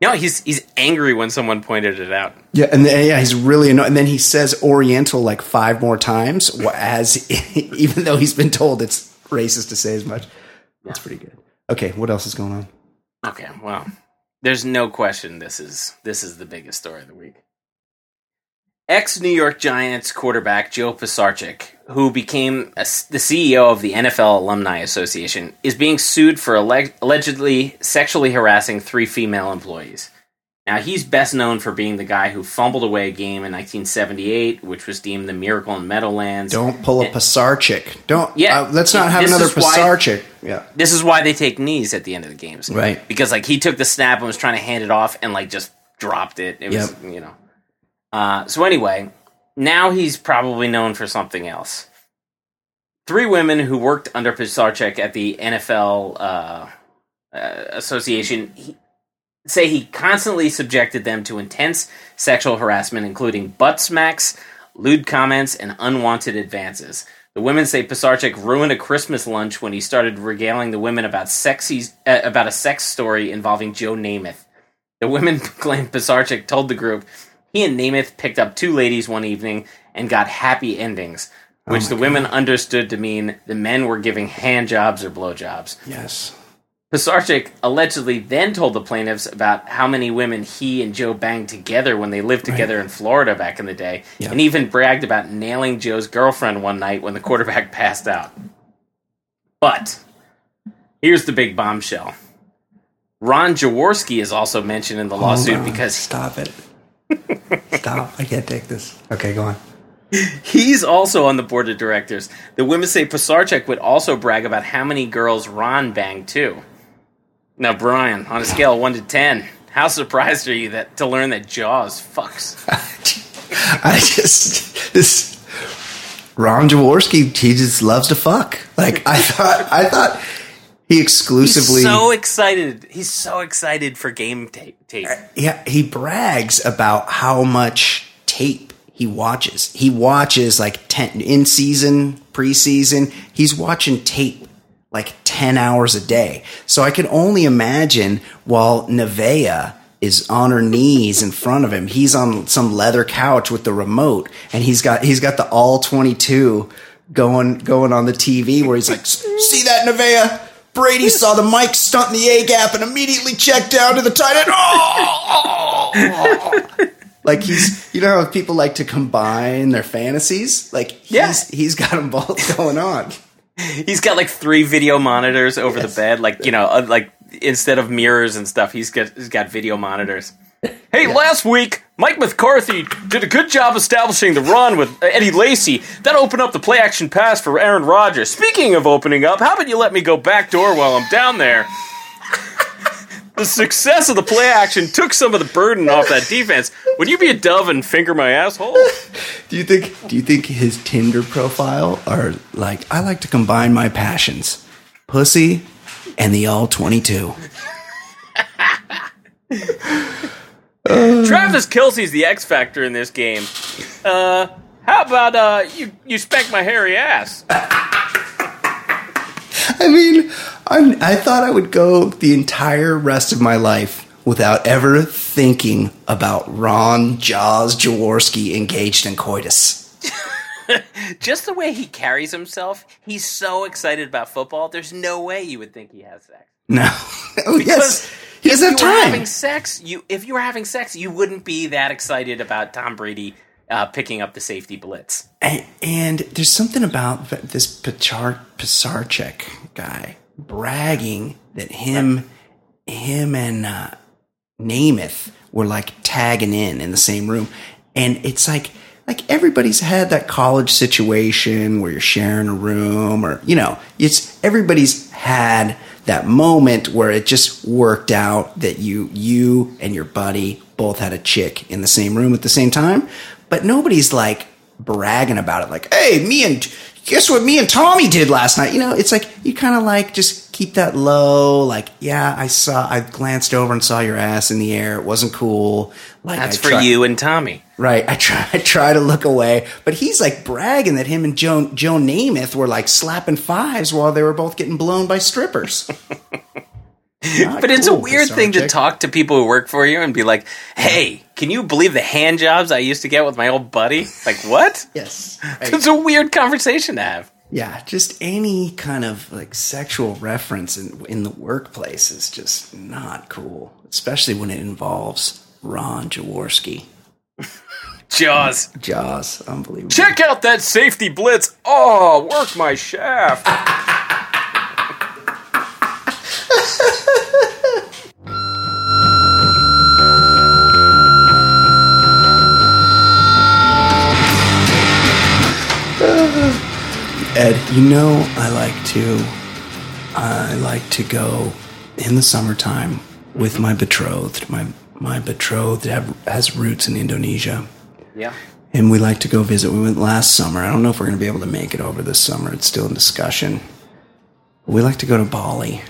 No, he's he's angry when someone pointed it out. Yeah, and then, yeah, he's really annoyed. And then he says Oriental like five more times, as even though he's been told it's racist to say as much. That's pretty good. Okay, what else is going on? Okay, well, there's no question this is this is the biggest story of the week. Ex New York Giants quarterback Joe Pisarcik, who became a, the CEO of the NFL Alumni Association, is being sued for alleg- allegedly sexually harassing three female employees. Now, he's best known for being the guy who fumbled away a game in 1978, which was deemed the Miracle in Meadowlands. Don't pull a Pisarcik. Don't. Yeah, uh, let's not have another Pisarcik. Yeah. This is why they take knees at the end of the games, Right. Because like he took the snap and was trying to hand it off and like just dropped it. It was you know. Uh, so anyway, now he's probably known for something else. Three women who worked under Pisarcik at the NFL uh, uh, Association he, say he constantly subjected them to intense sexual harassment, including butt smacks, lewd comments, and unwanted advances. The women say Pisarcik ruined a Christmas lunch when he started regaling the women about sexy uh, about a sex story involving Joe Namath. The women claim Pisarcik told the group he and Namath picked up two ladies one evening and got happy endings, oh which the women understood to mean the men were giving hand jobs or blowjobs. Yes. Pisarcik allegedly then told the plaintiffs about how many women he and Joe banged together when they lived together in Florida back in the day, Yeah. and even bragged about nailing Joe's girlfriend one night when the quarterback passed out. But here's the big bombshell. Ron Jaworski is also mentioned in the lawsuit on. because Stop it. Stop. I can't take this. Okay, go on. He's also on the board of directors. The women say Pisarcik would also brag about how many girls Ron banged too. Now, Brian, on a scale of one to ten, how surprised are you that to learn that Jaws fucks? I just this Ron Jaworski, he just loves to fuck. Like I thought, I thought he exclusively. He's so excited. He's so excited for game tape. tape. yeah, he brags about how much tape he watches. He watches like ten in season, preseason. He's watching tape like ten hours a day. So I can only imagine while Nevea is on her knees in front of him. He's on some leather couch with the remote, and he's got he's got the all twenty two going going on the TV where he's like, "See that Nevea." Brady saw the Mike stunt in the A gap and immediately checked down to the tight end. Oh, oh, oh. like he's, you know, how people like to combine their fantasies. Like he's, Yeah. he's got them both going on. He's got like three video monitors over the bed, like you know, uh, like instead of mirrors and stuff, he's got he's got video monitors. Hey, yeah. last week, Mike McCarthy did a good job establishing the run with Eddie Lacy. That opened up the play action pass for Aaron Rodgers. Speaking of opening up, how about you let me go back door while I'm down there? the success of the play action took some of the burden off that defense. Would you be a dove and finger my asshole? Do you think do you think his Tinder profile are like I like to combine my passions? Pussy and the all 22. Travis Kelce's the X factor in this game. Uh, how about uh, you? You spank my hairy ass. I mean, I'm, I thought I would go the entire rest of my life without ever thinking about Ron Jaws Jaworski engaged in coitus. Just the way he carries himself, he's so excited about football. There's no way you would think he has sex. No, oh, because yes he doesn't have if you were having sex, you if you were having sex, you wouldn't be that excited about Tom Brady uh, picking up the safety blitz. And, and there's something about this Pichar, Pisarcik guy bragging that him, him and uh, Namath were like tagging in in the same room, and it's like like everybody's had that college situation where you're sharing a room, or you know, it's everybody's had that moment where it just worked out that you you and your buddy both had a chick in the same room at the same time, but nobody's like bragging about it like, hey, me and guess what me and Tommy did last night? You know, it's like you kind of like just keep that low. Like, yeah, I saw, I glanced over and saw your ass in the air. It wasn't cool. Like, That's I for try- you and Tommy. Right. I try, I try to look away, but he's like bragging that him and Joe, Joe Namath were like slapping fives while they were both getting blown by strippers. But it's a weird thing to talk to people who work for you and be like, "Hey, can you believe the hand jobs I used to get with my old buddy?" Like, what? Yes. It's a weird conversation to have. Yeah, just any kind of like sexual reference in in the workplace is just not cool, especially when it involves Ron Jaworski. Jaws. Jaws, unbelievable. Check out that safety blitz. Oh, work my shaft. Ed, you know I like to I like to go in the summertime with my betrothed. My my betrothed have, has roots in Indonesia. Yeah. And we like to go visit. We went last summer. I don't know if we're going to be able to make it over this summer. It's still in discussion. We like to go to Bali.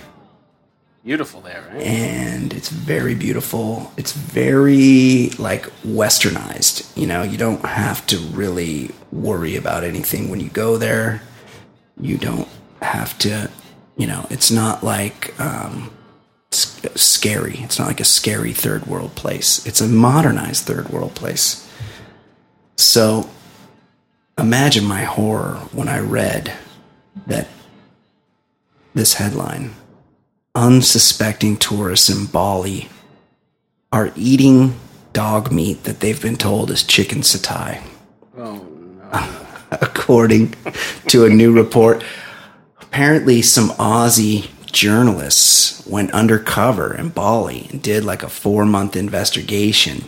Beautiful there, right? and it's very beautiful. It's very like westernized. You know, you don't have to really worry about anything when you go there. You don't have to, you know, it's not like um, scary. It's not like a scary third world place. It's a modernized third world place. So imagine my horror when I read that this headline unsuspecting tourists in Bali are eating dog meat that they've been told is chicken satay. Oh no. According to a new report, apparently some Aussie journalists went undercover in Bali and did like a four month investigation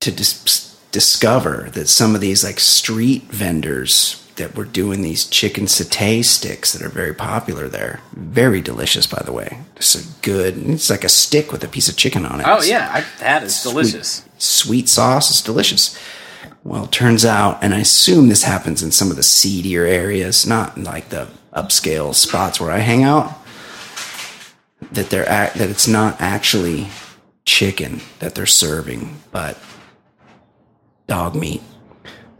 to dis- discover that some of these like street vendors that were doing these chicken satay sticks that are very popular there. Very delicious, by the way. Just a good. It's like a stick with a piece of chicken on it. Oh yeah, I, that is delicious. Sweet sauce is delicious. Well, it turns out, and I assume this happens in some of the seedier areas, not like the upscale spots where I hang out. That they're act, that it's not actually chicken that they're serving, but dog meat.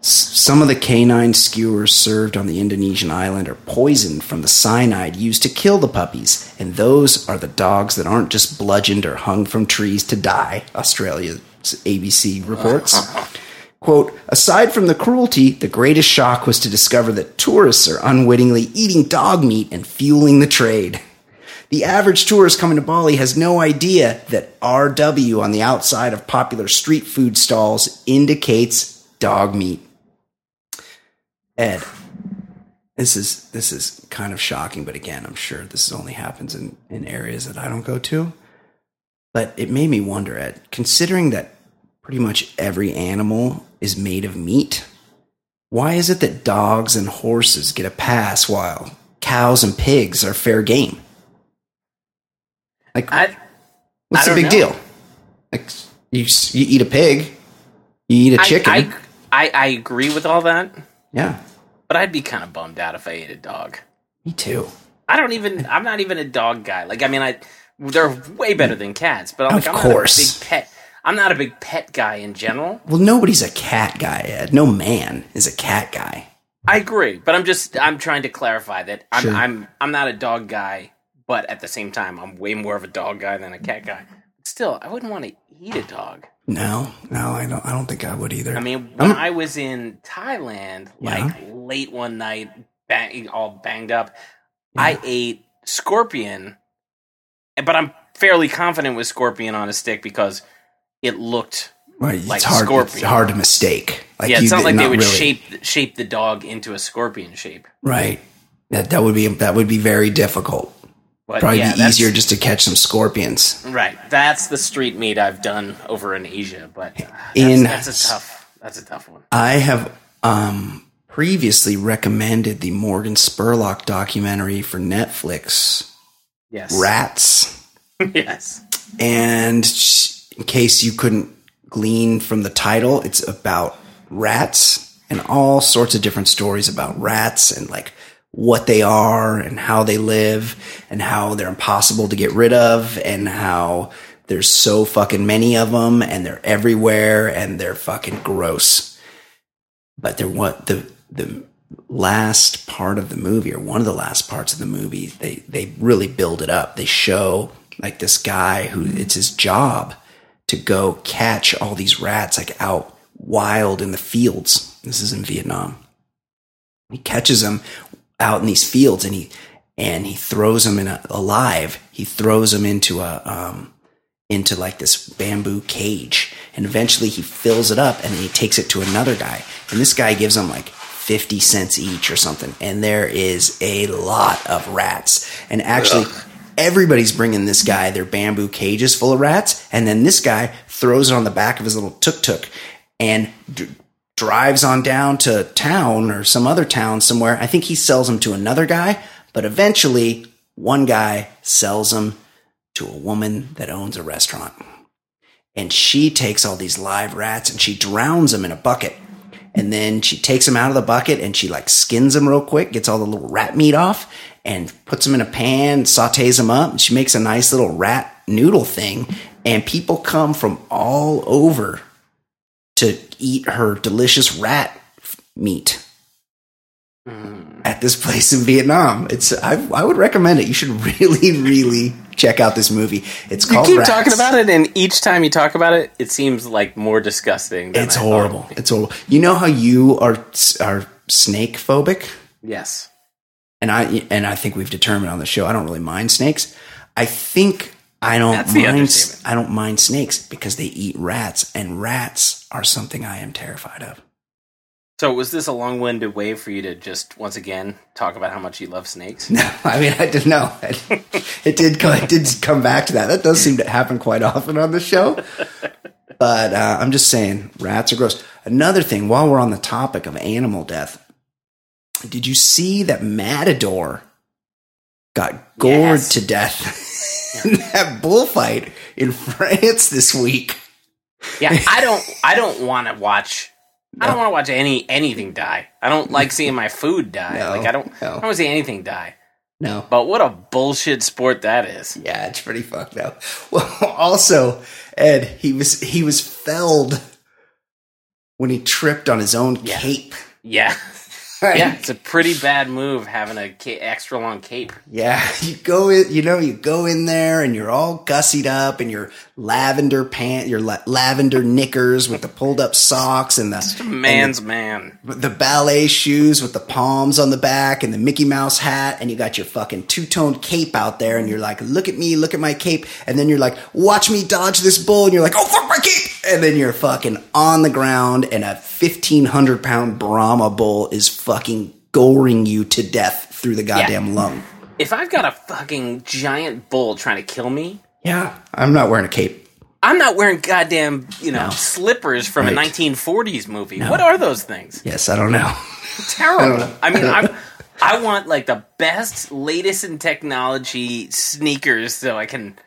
S- Some of the canine skewers served on the Indonesian island are poisoned from the cyanide used to kill the puppies, and those are the dogs that aren't just bludgeoned or hung from trees to die, Australia's ABC reports. Quote, aside from the cruelty, the greatest shock was to discover that tourists are unwittingly eating dog meat and fueling the trade. The average tourist coming to Bali has no idea that RW on the outside of popular street food stalls indicates dog meat. Ed, this is this is kind of shocking, but again, I'm sure this only happens in, in areas that I don't go to. But it made me wonder, Ed, considering that pretty much every animal is made of meat, why is it that dogs and horses get a pass while cows and pigs are fair game? Like, I what's I the big know. deal? Like, you, you eat a pig, you eat a chicken. I, I, I, agree with all that, yeah, but I'd be kind of bummed out if I ate a dog. me too. I don't even. I'm not even a dog guy. Like, I mean, I they're way better than cats, but I'm Of like, I'm course. not a big pet. I'm not a big pet guy in general. Well, nobody's a cat guy, Ed. No man is a cat guy. I agree, but I'm just I'm trying to clarify that I'm Sure. I'm I'm not a dog guy, but at the same time, I'm way more of a dog guy than a cat guy. Still, I wouldn't want to eat a dog. No, no, I don't. I don't think I would either. I mean, when I'm- I was in Thailand, Yeah. like late one night, bang, all banged up, I ate scorpion, but I'm fairly confident with scorpion on a stick because it looked. Like hard. scorpion. It's hard to mistake. Like yeah, it's not like they would really. shape shape the dog into a scorpion shape. Right. That that would be that would be very difficult. But Probably yeah, be easier just to catch some scorpions. Right, that's the street meat I've done over in Asia, but uh, that's, In- that's a tough. That's a tough one. I have um, previously recommended the Morgan Spurlock documentary for Netflix, Yes, Rats. yes. And in case you couldn't glean from the title, it's about rats and all sorts of different stories about rats and like what they are and how they live and how they're impossible to get rid of and how there's so fucking many of them and they're everywhere and they're fucking gross. But they're what the the last part of the movie, or one of the last parts of the movie, they they really build it up. They show like this guy who it's his job to go catch all these rats like out wild in the fields. This is in Vietnam. He catches them out in these fields, and he and he throws them in a, alive. He throws them into a um, into like this bamboo cage, and eventually he fills it up, and then he takes it to another guy, and this guy gives him like 50 cents each or something. And there is a lot of rats. And actually, everybody's bringing this guy their bamboo cages full of rats. And then this guy throws it on the back of his little tuk tuk and drives on down to town or some other town somewhere. I think he sells them to another guy, but eventually one guy sells them to a woman that owns a restaurant. And she takes all these live rats and she drowns them in a bucket and then she takes them out of the bucket and she like skins them real quick, gets all the little rat meat off, and puts them in a pan, sautés them up. And she makes a nice little rat noodle thing, and people come from all over to eat her delicious rat meat. Mm. At this place in Vietnam, it's I, I would recommend it. You should really, really check out this movie. It's called. You keep Rats. talking about it, and each time you talk about it, it seems like more disgusting. Than It's I thought. horrible. It's horrible. You know how you are are snake phobic? Yes. and I and I think we've determined on the show I don't really mind snakes. I think I don't That's mind. I don't mind snakes because they eat rats and rats are something I am terrified of. So was this a long-winded way for you to just once again talk about how much you love snakes? No, I mean I didn't know. It did come, it did come back to that. That does seem to happen quite often on the show. But uh, I'm just saying, rats are gross. Another thing, while we're on the topic of animal death, did you see that Matador got gored Yes. to death in that bullfight in France this week? Yeah, I don't. I don't want to watch. I don't want to watch any anything die. I don't like seeing my food die. No, like I don't. no. I don't want to see anything die. No. But what a bullshit sport that is. Yeah, it's pretty fucked up. Well, also, Ed, he was he was felled when he tripped on his own Yeah. cape. Yeah, yeah. It's a pretty bad move having a ca- extra long cape. Yeah, you go in, you know, you go in there and you're all gussied up in your lavender pant, your la- lavender knickers with the pulled up socks and the Man's man. the ballet shoes with the palms on the back and the Mickey Mouse hat, and you got your fucking two toned cape out there, and you're like, look at me, look at my cape, and then you're like, watch me dodge this bull, and you're like, oh fuck my cape, and then you're fucking on the ground, and a fifteen hundred pound Brahma bull is fucking goring you to death through the goddamn lung. If I've got a fucking giant bull trying to kill me, Yeah, I'm not wearing a cape. I'm not wearing goddamn you know No. slippers from Right. a 1940s movie. What are those things? Yes, I don't know. terrible. I mean, I I want like the best, latest in technology sneakers so I can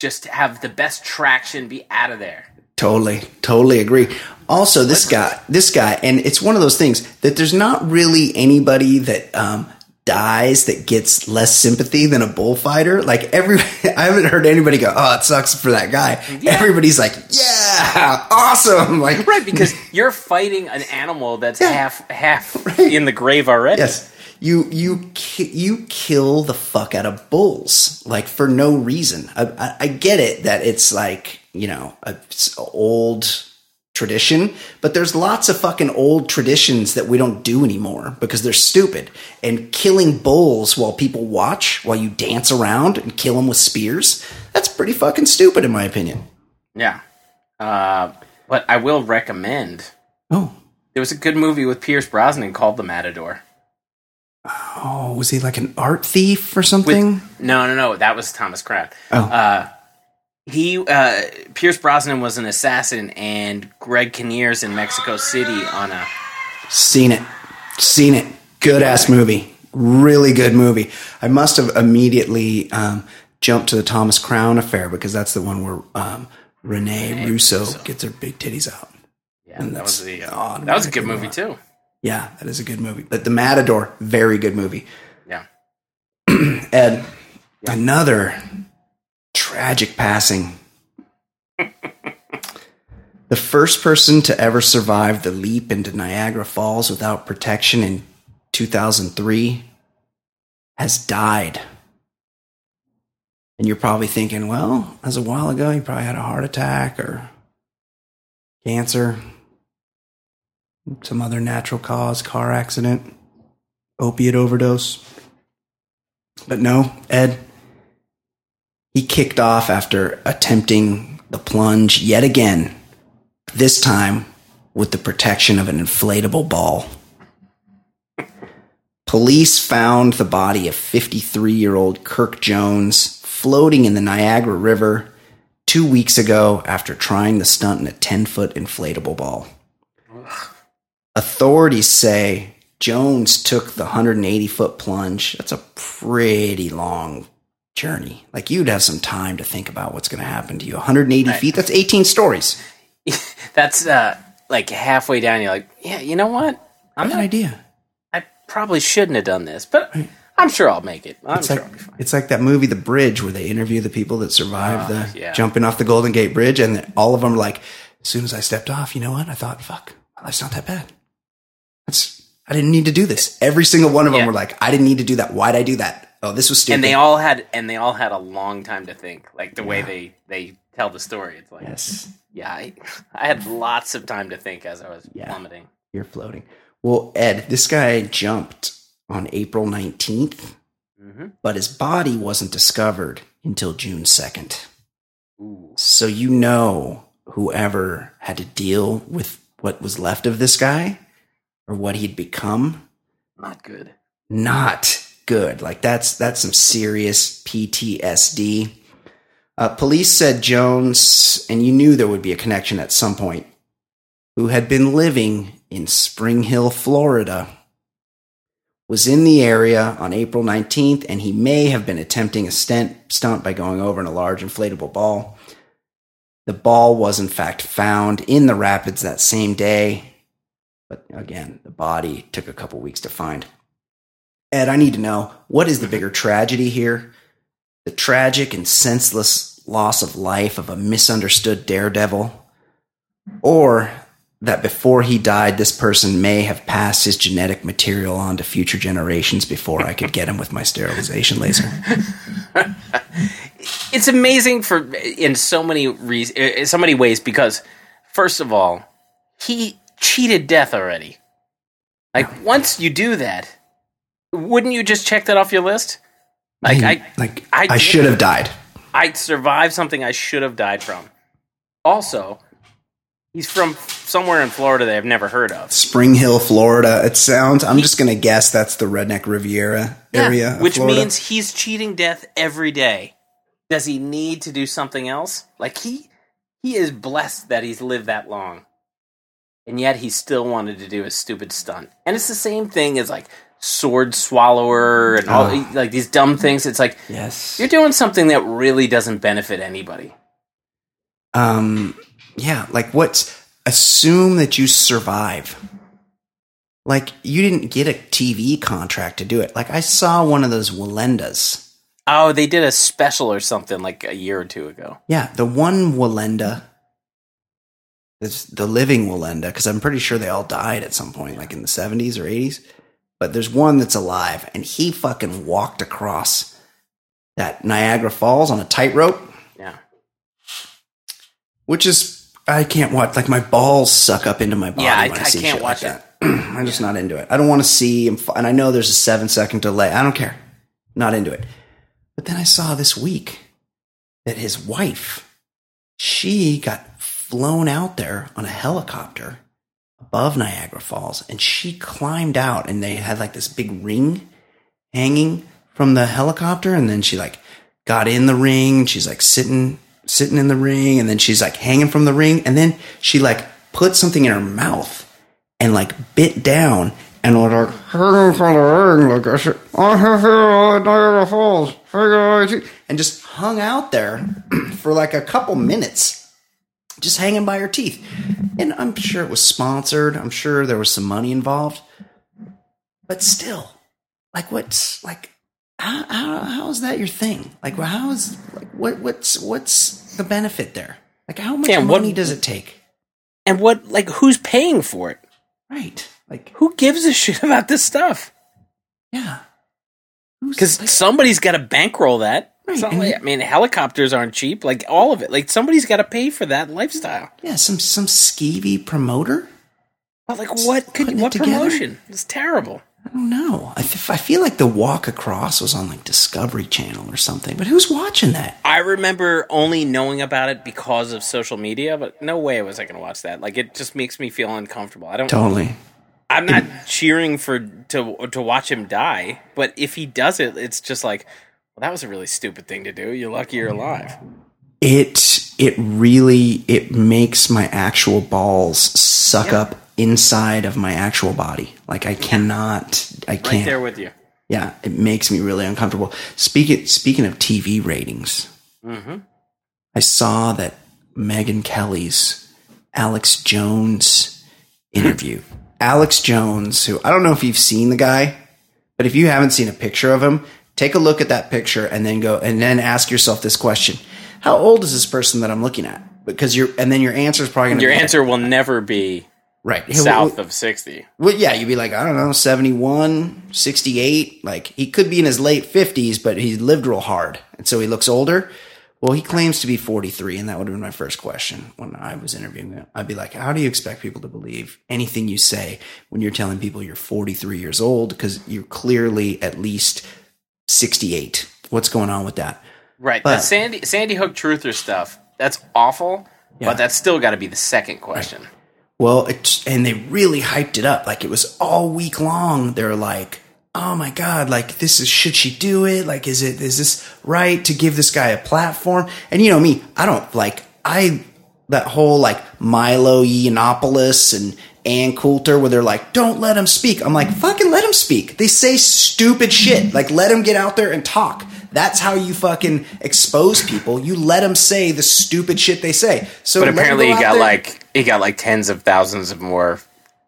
just have the best traction, be out of there. Totally, totally agree. Also, this guy, this guy, and it's one of those things that there's not really anybody that um, dies that gets less sympathy than a bullfighter. Like every, I haven't heard anybody go, "Oh, it sucks for that guy." Everybody's like, "Yeah, awesome!" Like, Right, because you're fighting an animal that's half half in the grave already. yes, you you ki- you kill the fuck out of bulls like for no reason. I, I, I get it that it's like you know a old tradition, but there's lots of fucking old traditions that we don't do anymore because they're stupid. And killing bulls while people watch, while you dance around and kill them with spears, that's pretty fucking stupid in my opinion. Yeah. Uh, but I will recommend. Oh, There was a good movie with Pierce Brosnan called The Matador. oh, was he like an art thief or With, something? no, no, no. That was Thomas Crown. Oh. Uh, he uh, Pierce Brosnan was an assassin, and Greg Kinnear's in Mexico City on a Seen it. Seen it. Good ass movie. Really good movie. I must have immediately um, jumped to the Thomas Crown affair because that's the one where um, Renee Russo, gets her big titties out. yeah. That was the uh, that was a good movie too. Yeah, that is a good movie. But The Matador, very good movie. Yeah. And another tragic passing. the first person to ever survive the leap into Niagara Falls without protection in 2003, has died. And you're probably thinking, well, as a while ago, he probably had a heart attack or cancer, some other natural cause, car accident, opiate overdose. But no, Ed, he kicked off after attempting the plunge yet again, this time with the protection of an inflatable ball. Police found the body of 53 year old Kirk Jones floating in the Niagara River two weeks ago after trying the stunt in a 10 foot inflatable ball. Authorities say Jones took the 180 foot plunge. That's a pretty long journey. Like you'd have some time to think about what's going to happen to you. 180 Right. feet, that's 18 stories. That's uh, like halfway down. You're like, yeah, you know what? I'm not, idea. I probably shouldn't have done this, but I'm sure I'll make it. I'm It's sure like I'll be fine. it's like that movie The Bridge where they interview the people that survived Ah, the yeah. jumping off the Golden Gate Bridge and all of them are like as soon as I stepped off, you know what? I thought, fuck, my life's not that bad. That's I didn't need to do this. Every single one of them Yeah. were like, I didn't need to do that. Why'd I do that? Oh, this was stupid. And they all had, and they all had a long time to think. Like the way they they tell the story, it's like, yes, yeah, I, I had lots of time to think as I was Yeah. plummeting. you're floating. Well, Ed, this guy jumped on April 19th, Mm-hmm. but his body wasn't discovered until June 2nd. Ooh, So you know whoever had to deal with what was left of this guy or what he'd become, not good. not good. Like that's that's some serious PTSD. Uh, police said Jones, and you knew there would be a connection at some point, who had been living in Spring Hill, Florida, was in the area on April 19th, and he may have been attempting a stunt, stunt by going over in a large inflatable ball. The ball was, in fact, found in the rapids that same day, but again, the body took a couple weeks to find. Ed, I need to know what is the bigger tragedy here? The tragic and senseless loss of life of a misunderstood daredevil? Or that before he died, this person may have passed his genetic material on to future generations before I could get him with my sterilization laser? it's amazing for in so many in so many ways because first of all he cheated death already like once you do that wouldn't you just check that off your list like i like I- I, should have died. i survived something i should have died from also he's from somewhere in florida that i've never heard of Spring Hill, Florida. It sounds. I'm just gonna guess that's the Redneck Riviera area, of which Florida. means he's cheating death every day. Does he need to do something else? Like he he is blessed that he's lived that long. And yet he still wanted to do a stupid stunt. And it's the same thing as like sword swallower and all Oh. like these dumb things. It's like yes. you're doing something that really doesn't benefit anybody. um yeah like what's assume that you survive like you didn't get a tv contract to do it like i saw one of those wallendas Oh, they did a special or something like a year or two ago. yeah the one wallenda is the living wallenda because i'm pretty sure they all died at some point like in the 70s or 80s but there's one that's alive and he fucking walked across that niagara falls on a tightrope Yeah. which is I can't watch. Like my balls suck up into my body Yeah, I- I, I see can't shit watch like that. I'm just not into it. I don't want to see him. And I know there's a seven second delay. I don't care. Not into it. But then I saw this week that his wife, she got flown out there on a helicopter above Niagara Falls, and she climbed out, and they had like this big ring hanging from the helicopter, and then she like got in the ring. She's like sitting sitting in the ring, and then she's like hanging from the ring, and then she like put something in her mouth and like bit down and was like hanging from the ring like I said, oh, at Niagara Falls, figure out it," and just hung out there for like a couple minutes. Just hanging by her teeth. And I'm sure it was sponsored. I'm sure there was some money involved. But still, like what's like how, how, how is that your thing? Like, well, how is like what what's what's the benefit there? Like, how much Yeah, what- money does it take? And what like who's paying for it? Right. Like, Who gives a shit about this stuff? Yeah. Because like, somebody's got to bankroll that. Right, like- I mean, helicopters aren't cheap. Like all of it. Like somebody's got to pay for that lifestyle. yeah, some some skeevy promoter. But like, what could it what together? promotion? It's terrible. I don't know. I, f- I feel like the walk across was on like Discovery Channel or something. But who's watching that? I remember only knowing about it because of social media, but no way was I going to watch that. Like, it just makes me feel uncomfortable. I don't. Totally. I'm not cheering for to to watch him die, but if he does it, it's just like, well, that was a really stupid thing to do. You're lucky you're alive. It it really it makes my actual balls suck Yeah. up inside of my actual body. Like I cannot. I can't. there with you. Yeah, it makes me really uncomfortable. Speaking speaking of TV ratings, Mm-hmm. I saw that Megyn Kelly's Alex Jones interview. Alex Jones, who I don't know if you've seen the guy, but if you haven't seen a picture of him, take a look at that picture and then go and then ask yourself this question: How old is this person that I'm looking at? Because your and then your answer is probably going to Your answer will never be right south of sixty. well, yeah, you'd be like, I don't know, 71, 68. Like, he could be in his late 50s, but he lived real hard. And so he looks older. Well, he claims to be 43, and that would have been my first question when I was interviewing him. I'd be like, How do you expect people to believe anything you say when you're telling people you're 43 years old? Because you're clearly at least 68. What's going on with that? Right. But- the Sandy Sandy Hook truther stuff. That's awful. Yeah. But that's still got to be the second question. Well, it, and they really hyped it up. Like it was all week long. They're like, "Oh my god! Like this is should she do it? Like is it is this right to give this guy a platform?" And you know me, I don't like I that whole like Milo Yiannopoulos and Ann Coulter where they're like, "Don't let him speak." I'm like, "Fucking let him speak." They say stupid shit. Like let him get out there and talk. That's how you fucking expose people. You let them say the stupid shit they say. So But apparently go he got there- like he got like tens of thousands of more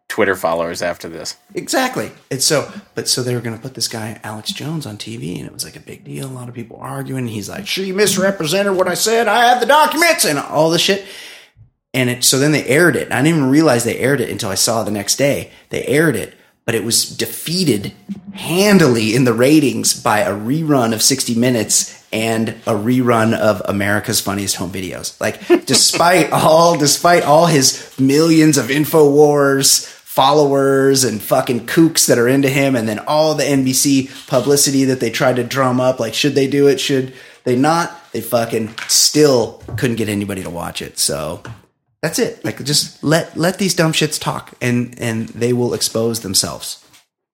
Twitter followers after this. Exactly. And so, but so they were going to put this guy, Alex Jones, on TV, and it was like a big deal. A lot of people arguing. And he's like, she misrepresented what I said. I have the documents and all this shit. And it, so then they aired it. I didn't even realize they aired it until I saw it the next day. They aired it, but it was defeated handily in the ratings by a rerun of 60 Minutes and a rerun of America's Funniest Home Videos. Like, despite all, despite all his millions of InfoWars followers and fucking kooks that are into him, and then all the NBC publicity that they tried to drum up, like, should they do it? Should they not? They fucking still couldn't get anybody to watch it. So that's it. Like, just let let these dumb shits talk, and and they will expose themselves.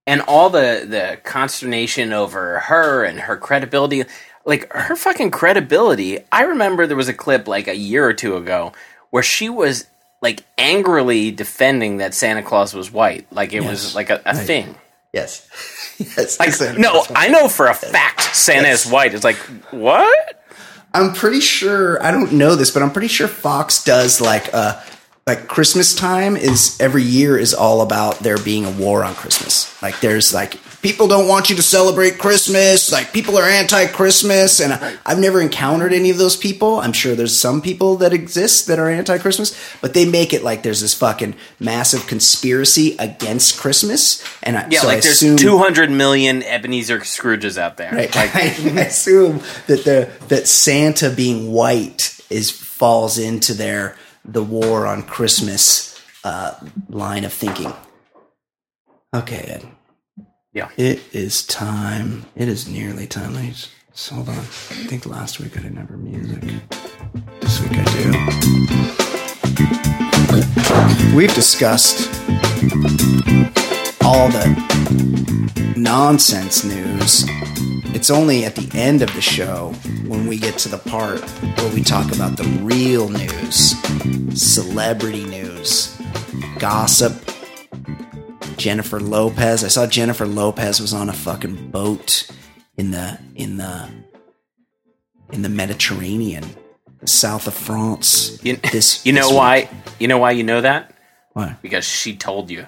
and all the the consternation over her and her credibility like her fucking credibility i remember there was a clip like a year or two ago where she was like angrily defending that santa claus was white like it was like a, a Right. thing Yes. yes. like no i know for a fact santa is white it's like what I'm pretty sure I don't know this, but I'm pretty sure Fox does like uh like Christmas time is every year is all about there being a war on Christmas. Like there's like people don't want you to celebrate Christmas, like people are anti-Christmas and I, I've never encountered any of those people. I'm sure there's some people that exist that are anti-Christmas, but they make it like there's this fucking massive conspiracy against Christmas and I, yeah so like I there's assume, 200 million ebenezer scrooges out there Right. like I, I assume that the that Santa being white is falls into their the war on Christmas uh, line of thinking. Okay, Ed. Yeah. It is time. It is nearly time. Let hold on. I think last week I didn't have music. This week I do. We've discussed all the nonsense news. It's only at the end of the show when we get to the part where we talk about the real news, celebrity news, gossip. Jennifer Lopez. I saw Jennifer Lopez was on a fucking boat in the in the in the Mediterranean, south of France. you, This you know this week. why you know why you know that Why? because she told you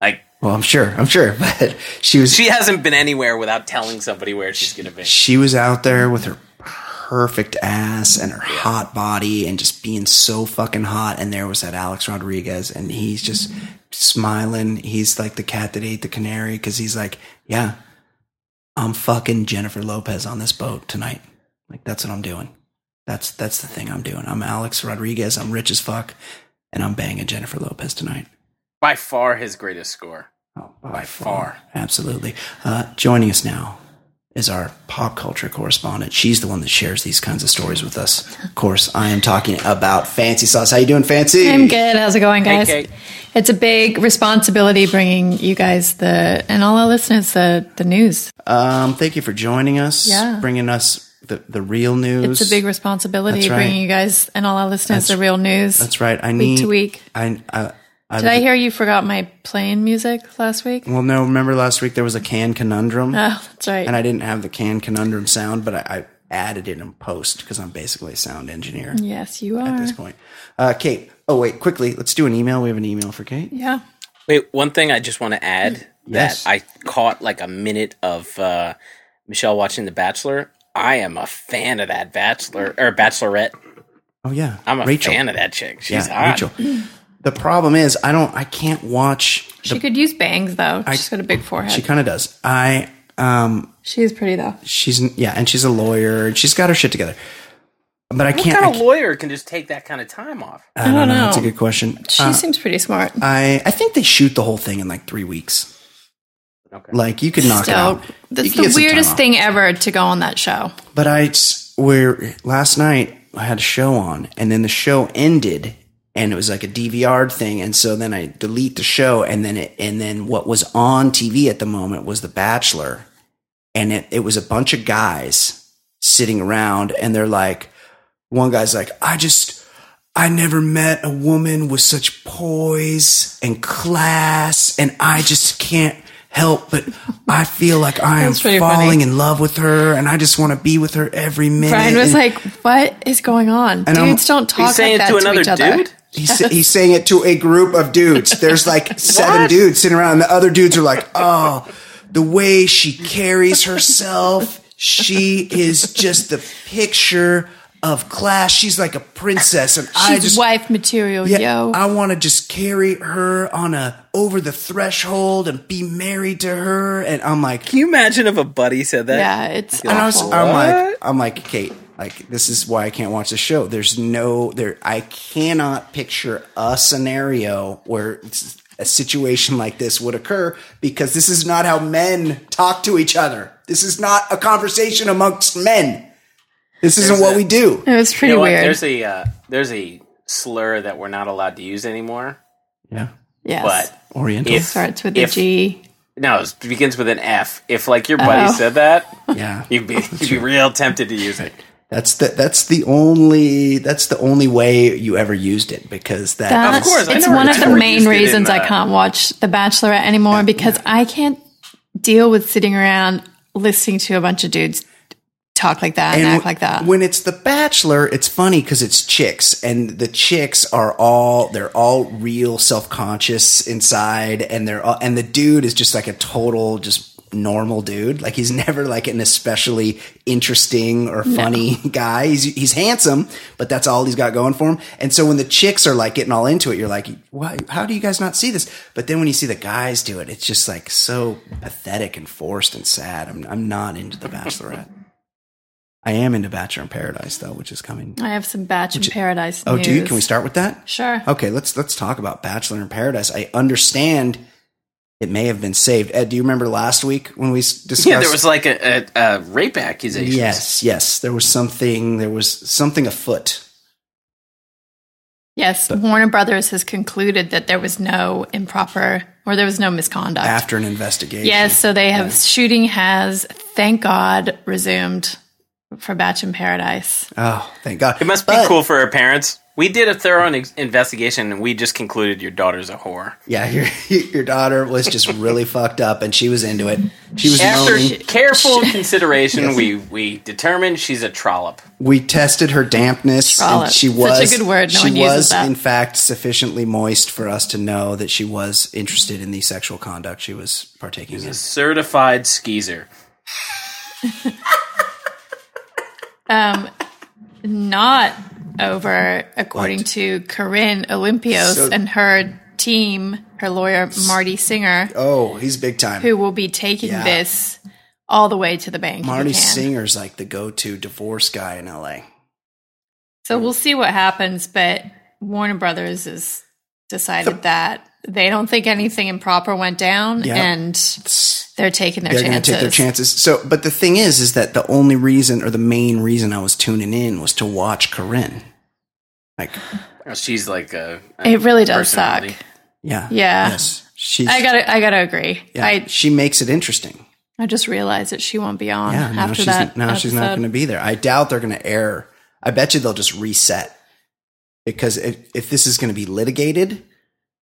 like Well, I'm sure. I'm sure, but she was she hasn't been anywhere without telling somebody where she's gonna be she was out there with her perfect ass and her hot body and just being so fucking hot and there was that Alex Rodriguez and he's just smiling he's like the cat that ate the canary cuz he's like yeah I'm fucking Jennifer Lopez on this boat tonight. Like that's what I'm doing. That's that's the thing I'm doing. I'm Alex Rodriguez. I'm rich as fuck, and I'm banging Jennifer Lopez tonight. By far his greatest score. Oh, By far. Absolutely. Uh, joining us now is our pop culture correspondent. She's the one that shares these kinds of stories with us. Of course, I am talking about Fancy Sauce. How you doing, Fancy? I'm good. How's it going, Hey, guys? Kate. It's a big responsibility bringing you guys the and all our listeners the the news. Um, thank you for joining us. Yeah. Bringing us the, the real news. It's a big responsibility right. bringing you guys and all our listeners the real news. That's right. I week need to week. I, I, I Did I hear you forgot my playing music last week? Well, no. Remember last week there was a can conundrum, Oh, that's right. and I didn't have the can conundrum sound, but I, I added it in post because I'm basically a sound engineer yes, you are. at this point. Uh, Kate. Oh wait, quickly, let's do an email. We have an email for Kate. Yeah. Wait, one thing I just want to add Yes. that I caught like a minute of uh, Michelle watching The Bachelor. I am a fan of that Bachelor or Bachelorette. Oh yeah, I'm a Rachel. fan of that chick. She's yeah, hot. Rachel. The problem is, I don't. I can't watch. She could use bangs though. She's got a big forehead. She She, kind of does. I um. is pretty though. She's yeah, and she's a lawyer. and She's got her shit together. But I What can't. kind I, of can't- lawyer can just take that kind of time off? I don't, don't know. know. That's a good question. She Uh, seems pretty smart. I I think they shoot the whole thing in like three weeks. Okay. Like you could knock it out. That's could the get some time weirdest thing ever to go on that show. But I s- where last night I had a show on, and then the show ended, and it was like a DVR thing, and so then I delete the show, and then it, and then what was on TV at the moment was The Bachelor, and it, it was a bunch of guys sitting around, and they're like, one guy's like, I just. I never met a woman with such poise and class, and I just can't help but I feel like I am falling funny. in love with her, and I just want to be with her every minute. Brian was And like, "What is going on? And I'm- Dudes don't talk He's saying like that it to another each other." dude. He's, he's saying it to a group of dudes. There's like seven What? dudes sitting around, and the other dudes are like, "Oh, the way she carries herself, she is just the picture of class. She's like a princess, and I She's just." wife material, Yeah, yo. I want to just carry her on a over the threshold and be married to her, and I'm like, Can you imagine if a buddy said that? yeah, it's And I was. I'm like, I'm like, Kate, like this is why I can't watch the show. There's no there. I cannot picture a scenario where a situation like this would occur because this is not how men talk to each other. This is not a conversation amongst men. This isn't There's what a- we do. it was You pretty know what? weird. There's a uh, there's a slur that we're not allowed to use anymore. Yeah, yes, But Oriental. if starts with a if- G. no, it begins with an F. If like your buddy Oh. said that, yeah, you'd be you'd be real tempted to use it. That's the that's the only that's the only way you ever used it because that That's, course, I it's one of the main used it in, reasons I uh, can't watch The Bachelorette anymore because I can't deal with sitting around listening to a bunch of dudes talk like that and, act like that. When it's The Bachelor, it's funny because it's chicks, and the chicks are all they're all real self conscious inside, and they're all, and the dude is just like a total just normal dude. Like he's never like an especially interesting or funny guy. He's he's handsome, but that's all he's got going for him. And so when the chicks are like getting all into it, you're like, why? How do you guys not see this? But then when you see the guys do it, it's just like so pathetic and forced and sad. I'm I'm not into The Bachelorette. I am into Bachelor in Paradise though, which is coming. I have some Batch in Paradise. Oh, do you? Can we start with that? Sure. Okay, let's let's talk about Bachelor in Paradise. I understand it may have been saved. Ed, do you remember last week when we discussed? Yeah, there was like a, a, a rape accusation. yes, yes, there was something. There was something afoot. Yes, Warner Brothers has concluded that there was no improper or there was no misconduct. after an investigation. yes, so they have shooting has, thank God, resumed for Batch in Paradise. Oh, thank God. It must be But- cool for her parents. We did a thorough ex- investigation and we just concluded your daughter's a whore. Yeah, your your daughter was just really fucked up, and she was into it. She was After moaning. careful consideration, we, we determined she's a trollop. We tested her dampness, Trollop. and she Such a was good word. No she was, in fact, sufficiently moist for us to know that she was interested in the sexual conduct she was partaking in. she's in. A certified skeezer. Um, not over, according What? to Corinne Olympios So- and her team, her lawyer Marty Singer, Oh, he's big time. who will be taking Yeah. this all the way to the bank. Marty. Singer's like the go-to divorce guy in LA. So we'll see what happens, but Warner Brothers has decided that they don't think anything improper went down, Yeah. and they're taking their They're going to chances. take their chances. So, but the thing is, is that the only reason or the main reason I was tuning in was to watch Corinne. Like, She's like a. a It really does suck. yeah, Yeah. yes, she's. I gotta, I gotta agree. yeah, I, she makes it interesting. I just realized that she won't be on Yeah, now after she's that. now she's not going to be there. I doubt they're going to air. I bet you they'll just reset because if, if this is going to be litigated,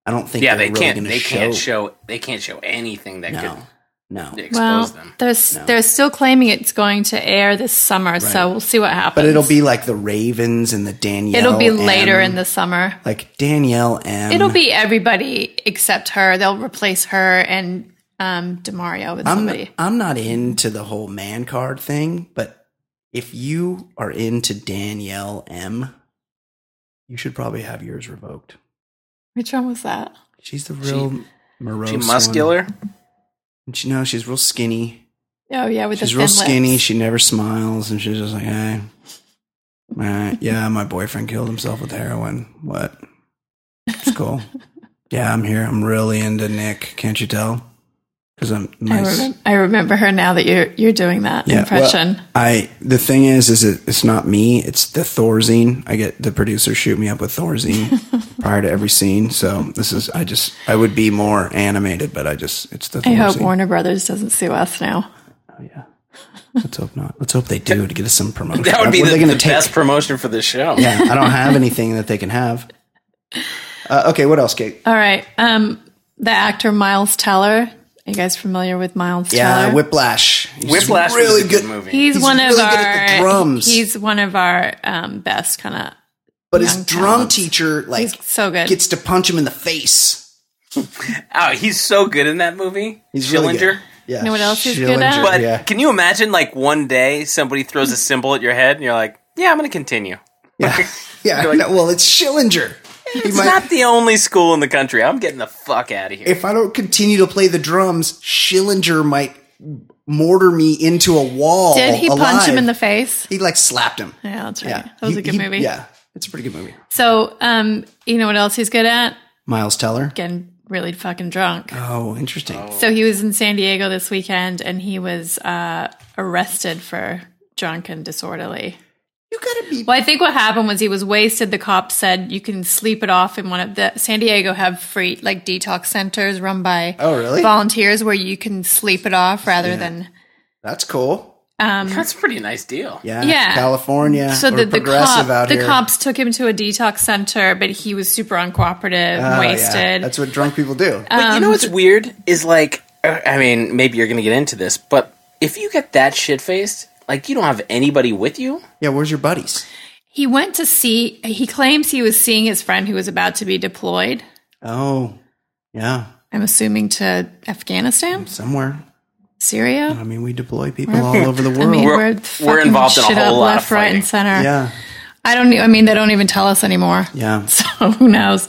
I don't think Yeah, they're they really can't. They show. can't show. They can't show anything that no, no. could expose Well, them. they're s they're still claiming it's going to air this summer, so we'll see what happens. But it'll be like the Ravens and the Danielle. it'll be later M. in the summer. like Danielle M. It'll be everybody except her. They'll replace her and um, Demario with I'm somebody. I'm not into the whole man card thing, but if you are into Danielle M, you should probably have yours revoked. Which one was that? She's the real morose. She one. muscular. And she no, she's real skinny. Oh yeah, with She's the real thin skinny. lips. She never smiles, and she's just like, "Hey, uh, yeah, my boyfriend killed himself with heroin. What? It's cool. yeah, I'm here. I'm really into Nick. Can't you tell? Because I'm I, nice. I remember her now that you're you're doing that Yeah, impression. well, I the thing is, is it, it's not me. It's the Thorazine. I get the producer shoot me up with Thorazine prior to every scene. So this is I just I would be more animated, but I just it's the. I hope Warner Brothers doesn't sue us now. Oh yeah. Let's hope not. Let's hope they do to get us some promotion. That would be What are the, gonna the take? best promotion for the show. Yeah, I don't have anything that they can have. Uh, okay, what else, Kate? All right. Um, the actor Miles Teller. Are you guys familiar with Miles Yeah, Teller? Whiplash. He's Whiplash really was a good, good movie. He's, He's one of our good at the drums. He's one of our um, best kind of. but his drum talents. teacher like He's so good. gets to punch him in the face. Oh, he's so good in that movie. He's really Schillinger. good. Yeah, You know what else he's good at? Schillinger, But yeah. can you imagine, like one day somebody throws a cymbal at your head, and you're like, "Yeah, I'm going to continue." Yeah, yeah. Like- no, well, it's Schillinger. He It's might- not the only school in the country. I'm getting the fuck out of here. if I don't continue to play the drums, Schillinger might mortar me into a wall. Did he punch him in the face? He like slapped him. Yeah, that's right. Yeah, That was He- a good he- movie. Yeah, it's a pretty good movie. So, um, you know what else he's good at? Miles Teller. Getting really fucking drunk. Oh, interesting. So he was in San Diego this weekend, and he was uh, arrested for drunk and disorderly. You gotta be. Well, I think what happened was he was wasted. The cops said you can sleep it off in one of the San Diego have free like detox centers run by Oh, really? volunteers where you can sleep it off rather than That's cool. That's a pretty nice deal. Yeah, Yeah. California. so the the, progressive cop, the cops took him to a detox center, but he was super uncooperative, Oh, yeah. wasted. That's what drunk people do. But Um, you know what's weird is like, uh, I mean, maybe you're going to get into this, but if you get that shit faced, like you don't have anybody with you. yeah, where's your buddies? He went to see. He claims he was seeing his friend who was about to be deployed. Oh, yeah, I'm assuming to Afghanistan, somewhere. Syria. I mean, we deploy people all over the I world. mean, We're- we're, we're involved in a shit whole up lot left, of right, and center. yeah, I don't. I mean, they don't even tell us anymore. yeah. So who knows?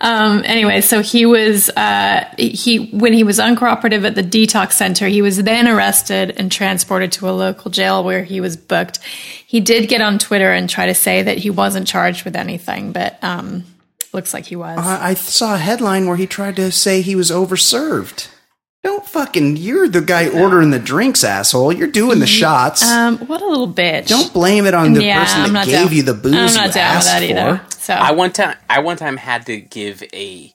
Um, anyway, so he was uh, he when he was uncooperative at the detox center, he was then arrested and transported to a local jail where he was booked. He did get on Twitter and try to say that he wasn't charged with anything, but um, looks like he was. I, I saw a headline where he tried to say he was overserved. Don't fucking. You're the guy ordering the drinks, asshole. You're doing the shots. um, what a little bitch! Don't blame it on the yeah, person that gave down. you the booze I'm not down with that either. for. So I one time, I one time had to give a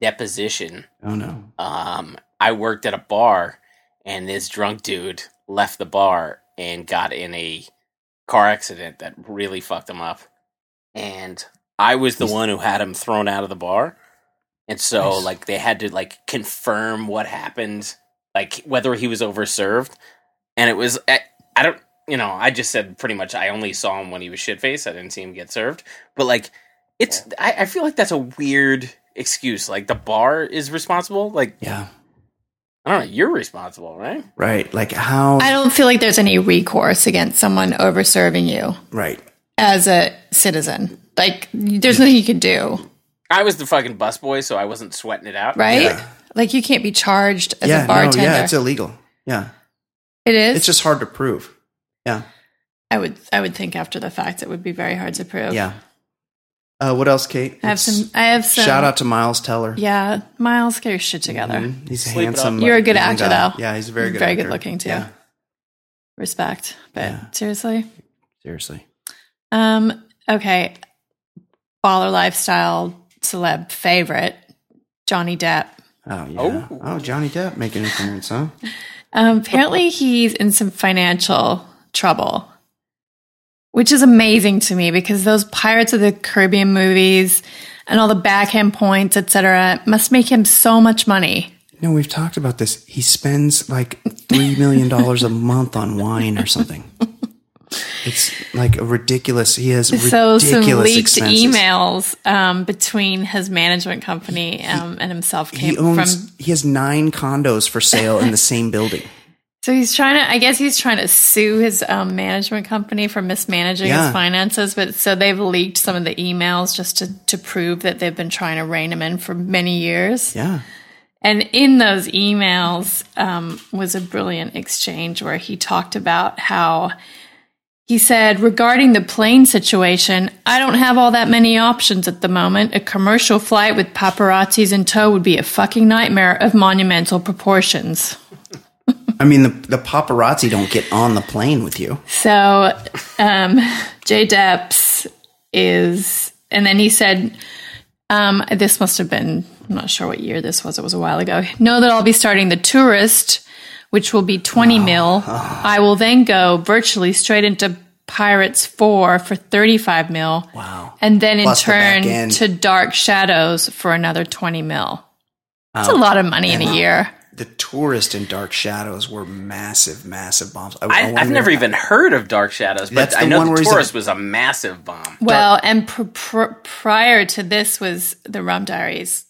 deposition. Oh no. Um, I worked at a bar, and this drunk dude left the bar and got in a car accident that really fucked him up. And I was the one who had him thrown out of the bar. And so, Nice. like, they had to like confirm what happened, like whether he was overserved. And it was, I, I don't, you know, I just said pretty much I only saw him when he was shit faced. I didn't see him get served. But like, it's, I, I feel like that's a weird excuse. Like, the bar is responsible. Like, Yeah. I don't know. You're responsible, right? Right. Like how? I don't feel like there's any recourse against someone over serving you right. as a citizen. Like, there's nothing you can do, I was the fucking busboy, so I wasn't sweating it out. right? Yeah. Like, you can't be charged as yeah. a bartender. No, yeah. It's illegal. Yeah. It is. It's just hard to prove. Yeah. I would I would think after the fact it would be very hard to prove. Yeah. Uh, what else, Kate? I have Let's- some. I have some. Shout out to Miles Teller. Yeah, Miles, get your shit together. Mhm. He's Sleep it handsome. up. You're a good young actor, guy. though. Yeah, he's a very good. Very actor. good looking too. Yeah, Respect, but Yeah. seriously. seriously. Um. Okay. Baller lifestyle celeb favorite Johnny Depp. Oh yeah. Oh, Johnny Depp making an appearance, huh? Um, apparently, he's in some financial trouble, which is amazing to me because those Pirates of the Caribbean movies and all the backhand points, etc., must make him so much money. No, we've talked about this. He spends like three million dollars a month on wine or something. It's like a ridiculous. He has So some leaked expenses. emails um, between his management company um, and himself He owns. from. he has nine condos for sale in the same building. So he's trying to. I guess he's trying to sue his um, management company for mismanaging Yeah. his finances. But so they've leaked some of the emails just to to prove that they've been trying to rein him in for many years. Yeah. And in those emails um, was a brilliant exchange where he talked about how he said, regarding the plane situation, I don't have all that many options at the moment. A commercial flight with paparazzis in tow would be a fucking nightmare of monumental proportions. I mean, the the paparazzi don't get on the plane with you. So, um, Jay Depps is, and then he said, um, this must have been, I'm not sure what year this was, it was a while ago. Know that I'll be starting the tourist, which will be 20 mil. I will then go virtually straight into Pirates 4 for 35 mil. Wow. And then in Plus turn end. to Dark Shadows for another 20 mil. That's a lot of money in a year. The tourist and Dark Shadows were massive, massive bombs. I, I I, I've never even heard of Dark Shadows, but That's I the know one where the he's a- Tourist was a massive bomb. Well, and pr- pr- prior to this was the Rum Diaries.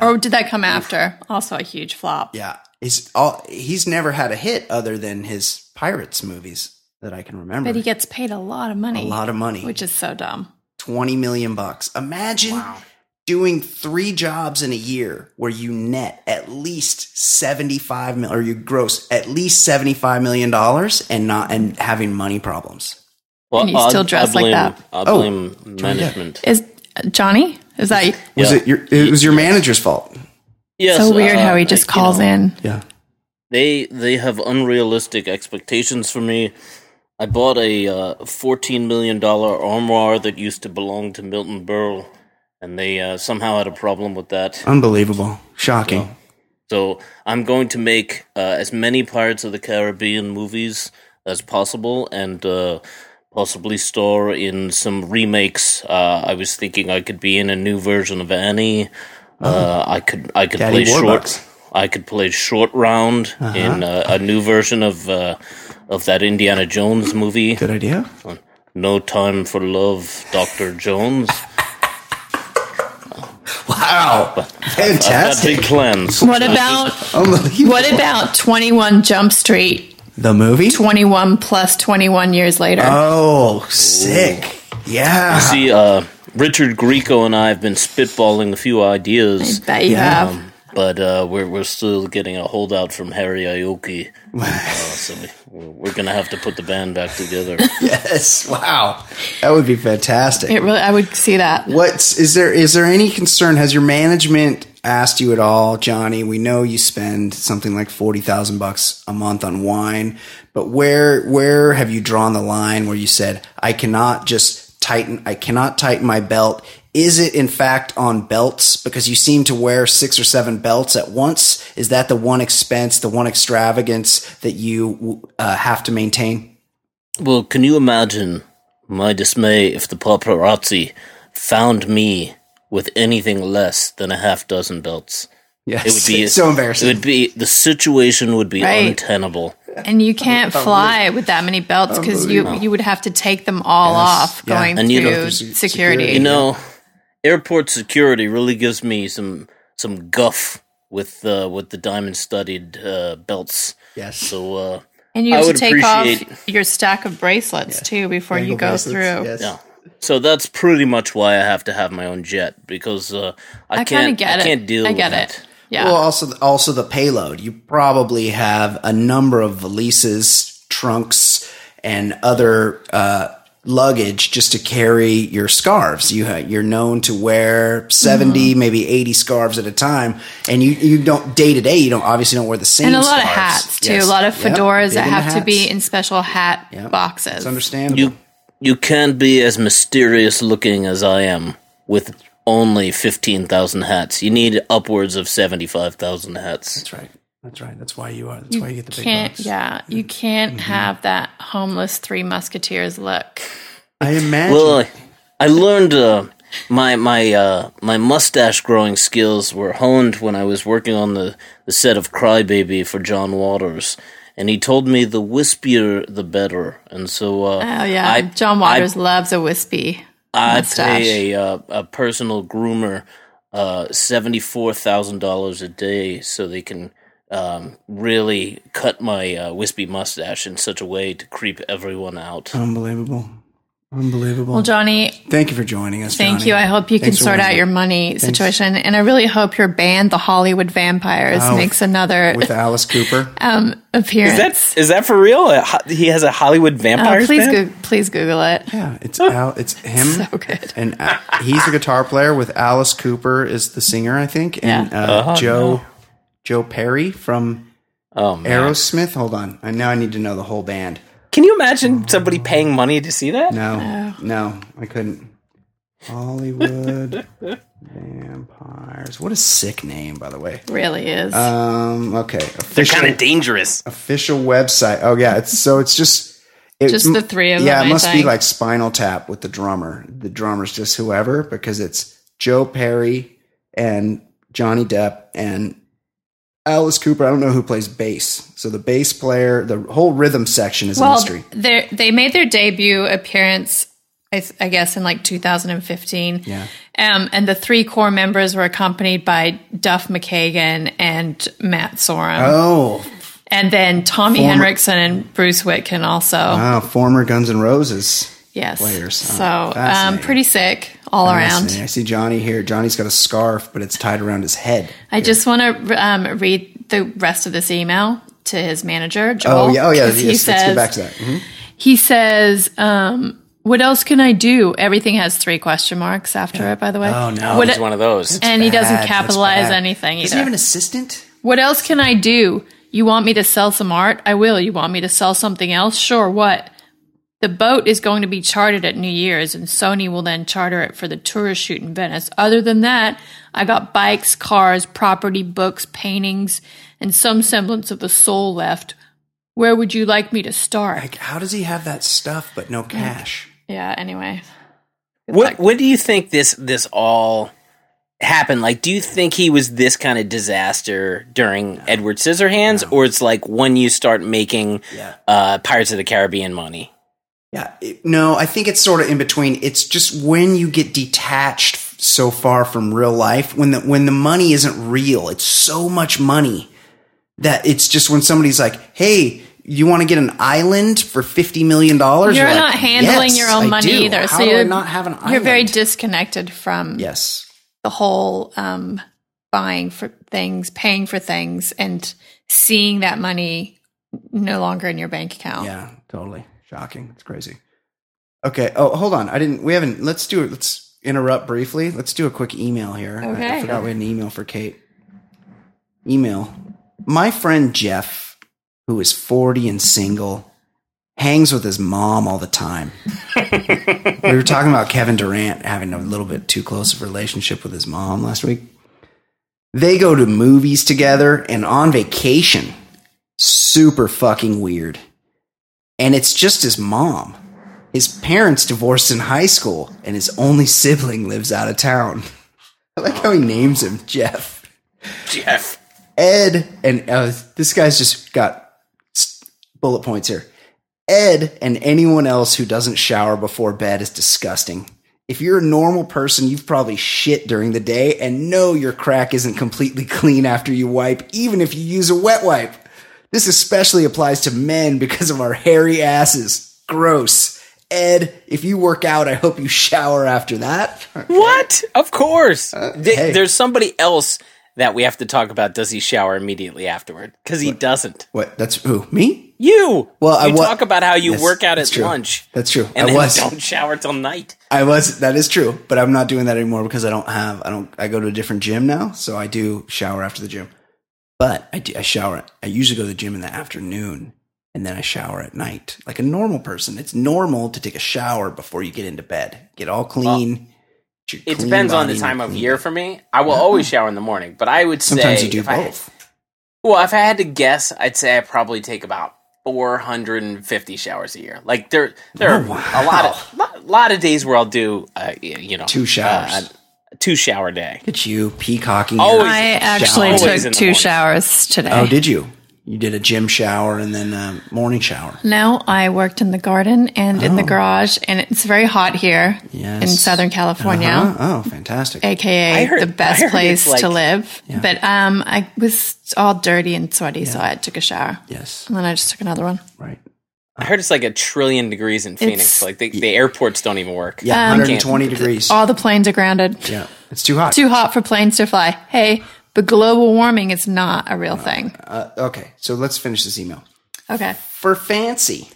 Or did that come after? Also a huge flop. Yeah, he's all. He's never had a hit other than his pirates movies that I can remember. But he gets paid a lot of money. a lot of money, Which is so dumb. twenty million bucks. Imagine doing three jobs in a year where you net at least 75 million or you gross at least seventy five million dollars, and not and having money problems. Well, And you still dress like blame, that. I Oh, blame management. Is uh, Johnny? Is that Was Yeah. it your? It was your manager's fault. Yes, so weird uh, how he just you calls know, in? Yeah. They they have unrealistic expectations for me. I bought a uh, fourteen million dollar armoire that used to belong to Milton Berle, and they uh, somehow had a problem with that. Unbelievable. Shocking. So I'm going to make uh, as many Pirates of the Caribbean movies as possible, and uh, possibly star in some remakes. Uh, I was thinking I could be in a new version of Annie. Uh, I could I could Oh. Daddy play short. I could play short round in uh, a new version of uh, of that Indiana Jones movie. Good idea. No time for love, Doctor Jones. Wow. I've got Fantastic. big plans. What about what about Twenty One Jump Street? the movie? Twenty one plus twenty one years later. Oh, sick. Yeah. See, uh, Richard Grieco and I have been spitballing a few ideas, that you yeah. have. but uh, we're we're still getting a holdout from Harry Ioki. Uh, so we, we're gonna have to put the band back together. yes. Wow. That would be fantastic. It really, I would see that. What's is there is there any concern? Has your management asked you at all, Johnny? We know you spend something like forty thousand bucks a month on wine, but where where have you drawn the line where you said I cannot just tighten I cannot tighten my belt? Is it in fact on belts because you seem to wear six or seven belts at once? Is that the one expense, the one extravagance that you uh, have to maintain? well, can you imagine my dismay if the paparazzi found me with anything less than a half dozen belts? Yes, It would be so embarrassing. It would be the situation would be Right. untenable. And you can't fly with that many belts because you you would have to take them all Yes, off yeah. going And you know, through security. security. You know, airport security really gives me some some guff with uh, with the diamond studded uh, belts. yes. So uh, And you have to would take off your stack of bracelets too before you go bracelets, through. yes. yeah. So that's pretty much why I have to have my own jet because uh, I, I can't. get I can't deal. I with get that. it. Yeah. Well, also also the payload. You probably have a number of valises, trunks, and other uh, luggage just to carry your scarves. You ha- you're known to wear 70 Mm-hmm. maybe eighty scarves at a time, and you you don't day to day. You don't obviously don't wear the same. and a lot of hats too. Yes. A lot of fedoras Big that have to be in special hat Yep. boxes. It's understandable. You you can't be as mysterious looking as I am with only fifteen thousand hats. You need upwards of seventy five thousand hats. That's right. That's right. That's why you are. That's why you get the big can't bucks. yeah you can't Mm-hmm. have that homeless three musketeers look I imagine. Well, I, I learned uh, my my uh, my mustache growing skills were honed when I was working on the, the set of Crybaby for John Waters, and he told me the wispier the better. And so, uh, oh yeah I, john waters loves a wispy I mustache. pay a uh, a personal groomer uh, seventy four thousand dollars a day so they can. Um, really cut my uh, wispy mustache in such a way to creep everyone out. Unbelievable. Unbelievable. well johnny Thank you for joining us. thank Johnny. you i hope you can Thanks for sort out your money situation and i really hope your band the hollywood vampires Oh, makes another with Alice Cooper. um appearance Is that is that for real? He has a Hollywood Oh, please band? go- please google it Yeah, it's Al, it's him. so good And uh, he's a guitar player with Alice Cooper is the singer, I think, and Yeah. uh, Oh, Joe no. Joe Perry from Oh man! Aerosmith. Hold on, I now I need to know the whole band. Can you imagine somebody paying money to see that? No, no, I couldn't. Hollywood Vampires. What a sick name, by the way. really is Um, okay, They're kind of dangerous. official website. Oh yeah, it's so it's just it's, Just the three of Yeah, them, Yeah, it I must be like Spinal Tap with the drummer. The drummer's just whoever because it's Joe Perry and Johnny Depp and Alice Cooper. I don't know who plays bass. So the bass player, the whole rhythm section is a well mystery. they they made their debut appearance I, I guess in like 2015 Yeah. Um, and the three core members were accompanied by Duff McKagan and Matt Sorum. Oh, and then Tommy Former- Henriksen and Bruce Witkin also. wow! Former Guns N' Roses. yes. players. Oh, So um, pretty sick all around. Fascinating. I see Johnny here. Johnny's got a scarf, but it's tied around his head. I just want to um, read the rest of this email to his manager, Joel. Oh yeah, oh yeah. 'cause Yes, he says, let's get back to that. Mhm. He says, um, "What else can I do?" Everything has three question marks after it. By the way. Oh, no. What, He's one of those. and he doesn't capitalize bad. anything Does he have an assistant? What else can I do? You want me to sell some art? I will. You want me to sell something else? Sure. What? The boat is going to be chartered at New Year's, and Sony will then charter it for the tourist shoot in Venice. Other than that, I got bikes, cars, property, books, paintings, and some semblance of the soul left. Where would you like me to start? Like, how does he have that stuff but no cash? yeah, anyway. What What do you think this this all happened? Like, do you think he was this kind of disaster during Edward Scissorhands, or it's like when you start making Yeah. uh, Pirates of the Caribbean money? Yeah. it- no, I think it's sort of in between. It's just when you get detached so far from real life, when the when the money isn't real, it's so much money that it's just when somebody's like, "Hey, you want to get an island for fifty million dollars?" You're not handling your own money either, How so do you're not have an? You're very disconnected from yes. the whole um, buying for things, paying for things, and seeing that money no longer in your bank account. Yeah, totally shocking. It's crazy. Okay. Oh, hold on. I didn't. We haven't. Let's do it. Let's interrupt briefly. Let's do a quick email here. I- I, Okay. forgot we had an email for Kate. Email. My friend Jeff, who is forty and single, hangs with his mom all the time. we were talking about Kevin Durant having a little bit too close of a relationship with his mom last week. They go to movies together and on vacation. Super fucking weird and it's just his mom. His parents divorced in high school, and his only sibling lives out of town. I like how he names him Jeff. Jeff. Ed, and uh, this guy's just got bullet points here. Ed and anyone else who doesn't shower before bed is disgusting. If you're a normal person, you've probably shit during the day and know your crack isn't completely clean after you wipe, even if you use a wet wipe. This especially applies to men because of our hairy asses. Gross. Ed, if you work out, I hope you shower after that. What? Of course. Uh, Th- hey. There's somebody else that we have to talk about does he shower immediately afterward? Because he doesn't. What? That's who? Me? You. Well, I you wa- talk about how you Yes, work out at true. lunch. That's true. And I was. don't shower till night. I was. That is true. But I'm not doing that anymore because I don't have. I don't. I go to a different gym now, so I do shower after the gym. But I do. I shower. I usually go to the gym in the afternoon, and then I shower at night, like a normal person. It's normal to take a shower before you get into bed. Get all clean. get It clean depends on the time of year for me. I will always shower in the morning, but I would say Sometimes you do if I- both. well, if I had to guess, I'd say I probably take about 450 showers a year. Like there, there Oh, are a lot of lot, lot of days where I'll do, uh, you know, Two showers. uh, two shower day. Look at you peacocking. Always. your I actually Always took two morning. showers today. Oh, did you? You did a gym shower and then a morning shower. No, I worked in the garden and in the Oh. garage, and it's very hot here Yes. in Southern California. Uh-huh. Oh, fantastic. aka heard- the best heard place it's to like- live. But um, I was all dirty and sweaty, so I took a shower, Yes. and then I just took another one. Right. I heard it's like a trillion degrees in Phoenix. It's- like the, the airports don't even work. Yeah, Um, 120 degrees. All the planes are grounded. Yeah, it's too hot. Too hot for planes to fly. Hey, but global warming is not a real thing. Uh, okay, so let's finish this email. Okay. For fancy,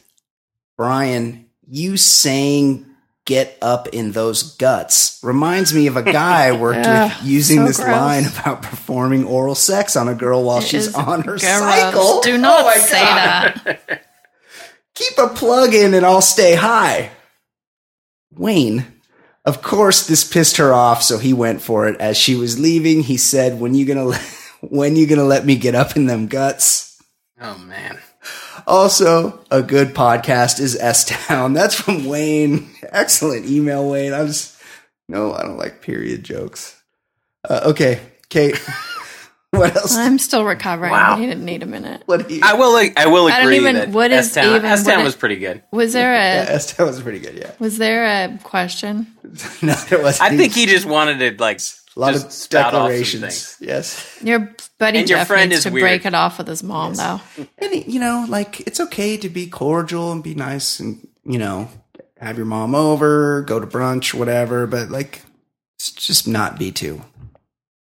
Brian, you saying "get up in those guts" reminds me of a guy I worked Ugh, with using so this gross. line about performing oral sex on a girl while she's on her gross. cycle. Do not Oh say God. that. Keep a plug in and I'll stay high. Wayne. Of course, this pissed her off, so he went for it. As she was leaving, he said, "When you gonna, let, when you gonna let me get up in them guts?" Oh man. Also, a good podcast is S Town. That's from Wayne. Excellent email, Wayne. I just no, I don't like period jokes. Uh, okay, Kate. what else? I'm still recovering. Wow. I need, need a minute. what do you? I will. I will agree I don't even- that what is S-Town, even- S-Town was pretty good. Was there a S Town was pretty good. Yeah. was there a question? no, there was. I think he just wanted to like a lot just of spout off some declarations. things. Yes. Your buddy And your Jeff friend needs is to weird. break it off with his mom, though. And you know, like it's okay to be cordial and be nice and you know have your mom over, go to brunch, whatever. But like, s- just not be too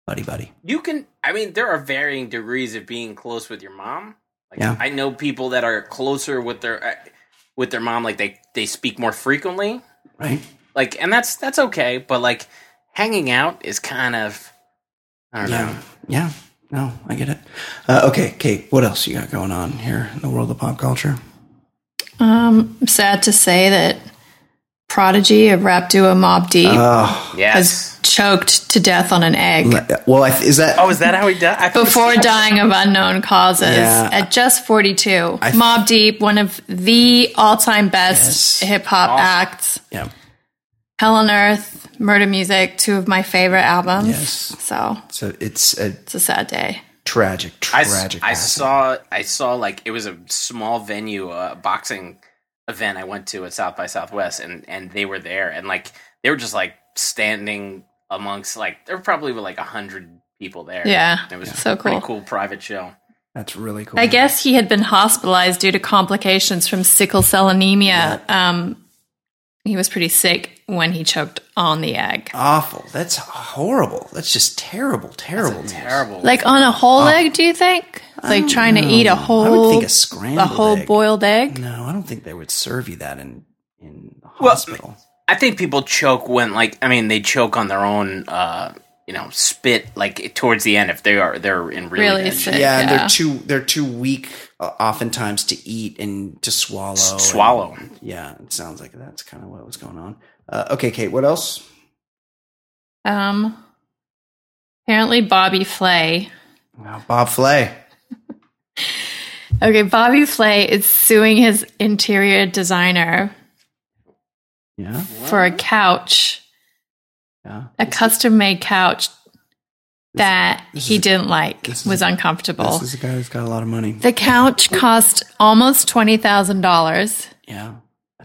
buddy buddy. You can. I mean, there are varying degrees of being close with your mom. Like, Yeah. I know people that are closer with their uh, with their mom. Like they they speak more frequently. Right? Like, and that's that's okay. But like, hanging out is kind of. I don't know. Yeah. Yeah. No, I get it. Uh, okay, Kate. What else you got going on here in the world of pop culture? Um, sad to say that Prodigy of rap duo Mobb Deep Oh, Yes. has choked to death on an egg well, is that oh, is that how he died? Before dying of unknown causes Yeah. at just 42. I- Mobb Deep, one of the all-time best Yes. hip hop Awesome. acts. yeah? Hell on Earth, Murder Music, two of my favorite albums. Yes. So So it's a it's a sad day. tragic, tragic. I passing. saw I saw like it was a small venue, uh, boxing event I went to at South by Southwest, and and they were there, and like they were just like standing amongst like there were probably like a hundred people there. Yeah, it was so a pretty cool. cool private show. That's really cool. I guess he had been hospitalized due to complications from sickle cell anemia. Um, he was pretty sick when he choked on the egg. awful. That's horrible. That's just terrible, terrible, news. Terrible. Like on a whole egg, do you think? Like trying to eat a whole, I would think a scrambled, a whole egg. boiled egg. No, I don't think they would serve you that in in the Well, hospital. I think people choke when like I mean they choke on their own. uh you know, spit like towards the end if they are they're in really, Really sick. shape. yeah, and they're too they're too weak, uh, oftentimes, to eat and to swallow. and- swallow. yeah, it sounds like that's kind of what was going on. Uh, okay, Kate, what else? Um, apparently Bobby Flay. Wow, Bob Flay. Okay, Bobby Flay is suing his interior designer Yeah, for a couch, yeah. a custom made couch that this he is- didn't like, this is- was uncomfortable. This is a guy who's got a lot of money. the couch cost almost $20,000. Yeah,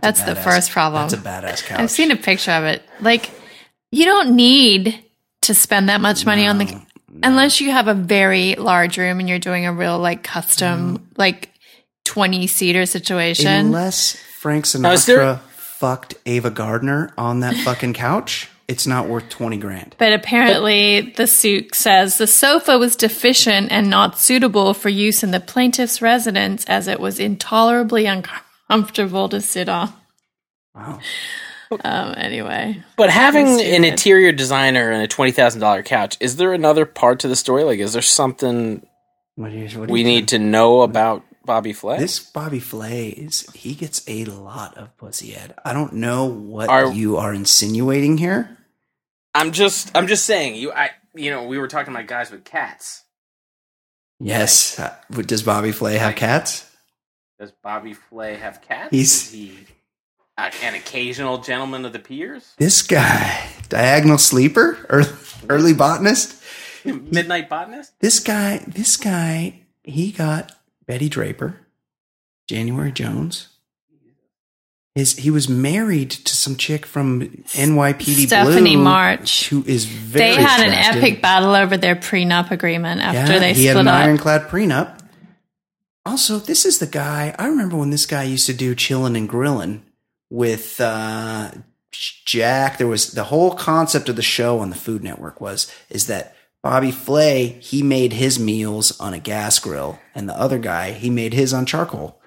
That's a the first problem. That's a badass couch. I've seen a picture of it. Like, you don't need to spend that much money on the unless you have a very large room and you're doing a real like custom mm-hmm. like 20 seater situation. Unless Frank Now, there- Sinatra fucked Ava Gardner on that fucking couch, it's not worth twenty grand. But apparently, the suit says the sofa was deficient and not suitable for use in the plaintiff's residence as it was intolerably uncomfortable to sit on. Wow. Um, anyway, But having an interior designer and a twenty thousand dollar couch, is there another part to the story? Like, is there something What what we you need to know about Bobby Flay? This Bobby Flay is he gets a lot of pussy Ed. I don't know what Are- you are insinuating here. I'm just, I'm just saying. You, I, you know, we were talking about guys with cats. Yes. Uh, Does Bobby Flay have cats? Does Bobby Flay have cats? He's- Is he an occasional gentleman of the peers? This guy, diagonal sleeper, early, early botanist. Midnight botanist? This guy, this guy, he got Betty Draper, January Jones. His, he was married to some chick from NYPD Stephanie Blue, March. who is very they had an epic battle over their prenup agreement after Yeah, they he had an up. ironclad prenup. Also, this is the guy. I remember when this guy used to do chilling and grilling with uh, Jack. There was the whole concept of the show on the Food Network was is that Bobby Flay he made his meals on a gas grill, and the other guy he made his on charcoal,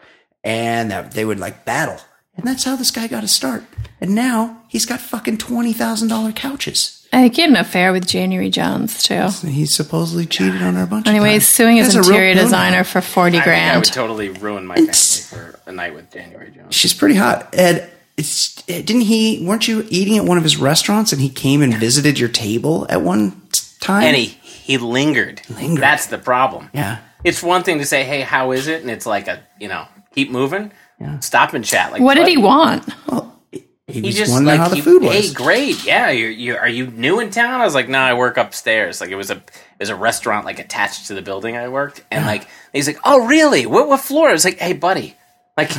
and that they would like battle, and that's how this guy got his start. And now he's got fucking twenty thousand dollar couches. I think he had an affair with January Jones too. He supposedly cheated on her a bunch of Anyway, he's suing his That's interior designer for forty I think I grand. would totally ruin my family for a night with January Jones. She's pretty hot. Ed, it's, eh, didn't he? Weren't you eating at one of his restaurants and he came and visited your table at one time? And he, he lingered. Lingered. That's the problem. yeah. It's one thing to say, "Hey, how is it?" and it's like a, you know, keep moving, stop and chat. Like, what did he want? Well, he He just wondering like how the he- food was. Hey, great, yeah. You're, you are you new in town? I was like, no, I work upstairs. Like it was a it was a restaurant like attached to the building I worked, and like he's like, oh really? What what floor? I was like, hey buddy, like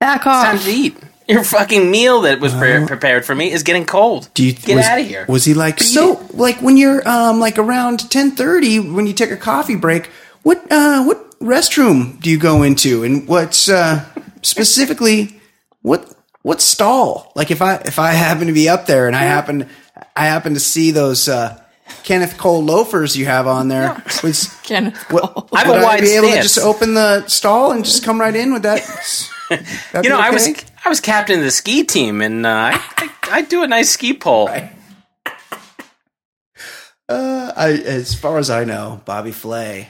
Back off. time to eat. Your fucking meal that was pre- prepared for me is getting cold. Do you get was, out of here? Was he like so? Like when you're um like around ten thirty when you take a coffee break, what uh what restroom do you go into and what's uh specifically what what stall? Like if I if I happen to be up there and I happen I happen to see those uh Kenneth Cole loafers you have on there. Was Kenneth what, Cole. I have a would I wide be able to just open the stall and just come right in with that? You be know, I was? I was captain of the ski team, and uh, I, I I do a nice ski pole. Uh, I, as far as I know, Bobby Flay.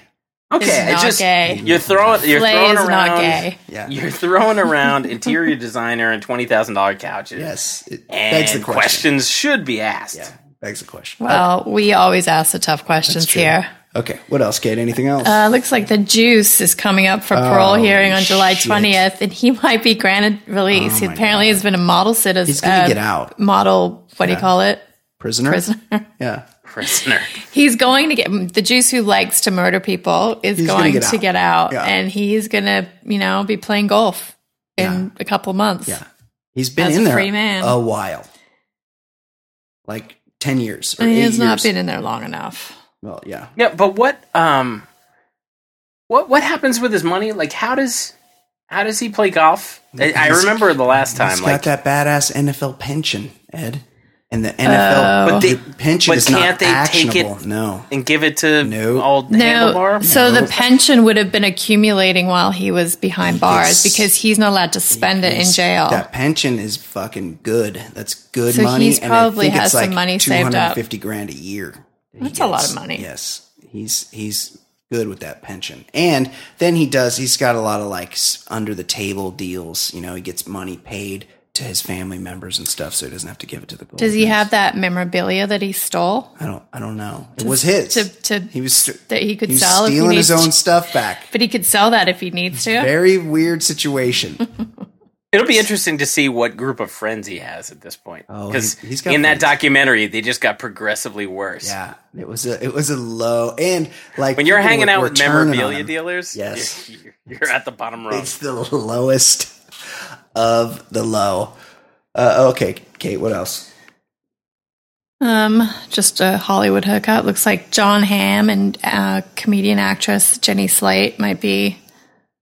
Okay, Is I not just gay. you're throwing you're Flay throwing is around not gay. Yeah. you're throwing around interior designer and twenty thousand dollar couches. Yes, it and begs the question. questions should be asked. Yeah, begs the question. Well, we always ask the tough questions here. Okay, what else, Kate? Anything else? Uh, looks like the Juice is coming up for parole Oh, hearing on July 20th, and he might be granted release. Oh, he my apparently has been a model citizen. He's gonna get out. Model, what do you call it? prisoner. Prisoner. Yeah. Prisoner. He's going to get the Juice who likes to murder people is He's gonna get to out. get out, Yeah. and he's going to, you know, be playing golf in a couple months. Yeah. He's been in a there free man. a while, like ten years. Or And he has not years. been in there long enough. Well, yeah. Yeah, but what um what what happens with his money? Like how does how does he play golf? I, I remember the last He's time got like that badass NFL pension, Ed, and the NFL. Oh. But they- pension but is can't not they take it- actionable. No. and give it to No. old No, handlebar? so the pension would have been accumulating while he was behind bars gets- because he's not allowed to spend it in jail. That pension is fucking good. That's good So money. he's and I probably think has it's some money saved up. 250 grand a year. that he That's a lot of money. Yes, he's he's good with that pension. And then he does. He's got a lot of like under the table deals. You know, he gets money paid to his family members and stuff, so he doesn't have to give it to the. Does he Goldmans. have that memorabilia that he stole I don't. I don't know. It was his. to, to he was that he could he was sell if he stealing needs his own to? stuff back. But he could sell that if he needs to. Very weird situation. It'll be interesting to see what group of friends he has at this point. Oh, Because he- he's got in that documentary, they just got progressively worse. yeah, it was a it was a low and like When you're hanging were- out were with memorabilia dealers, Yes. you're, you're at the bottom row. It's the lowest of the low. Uh, okay, Kate, what else? Um, just a Hollywood hookup. Looks like Jon Hamm and uh, comedian actress Jenny Slate might be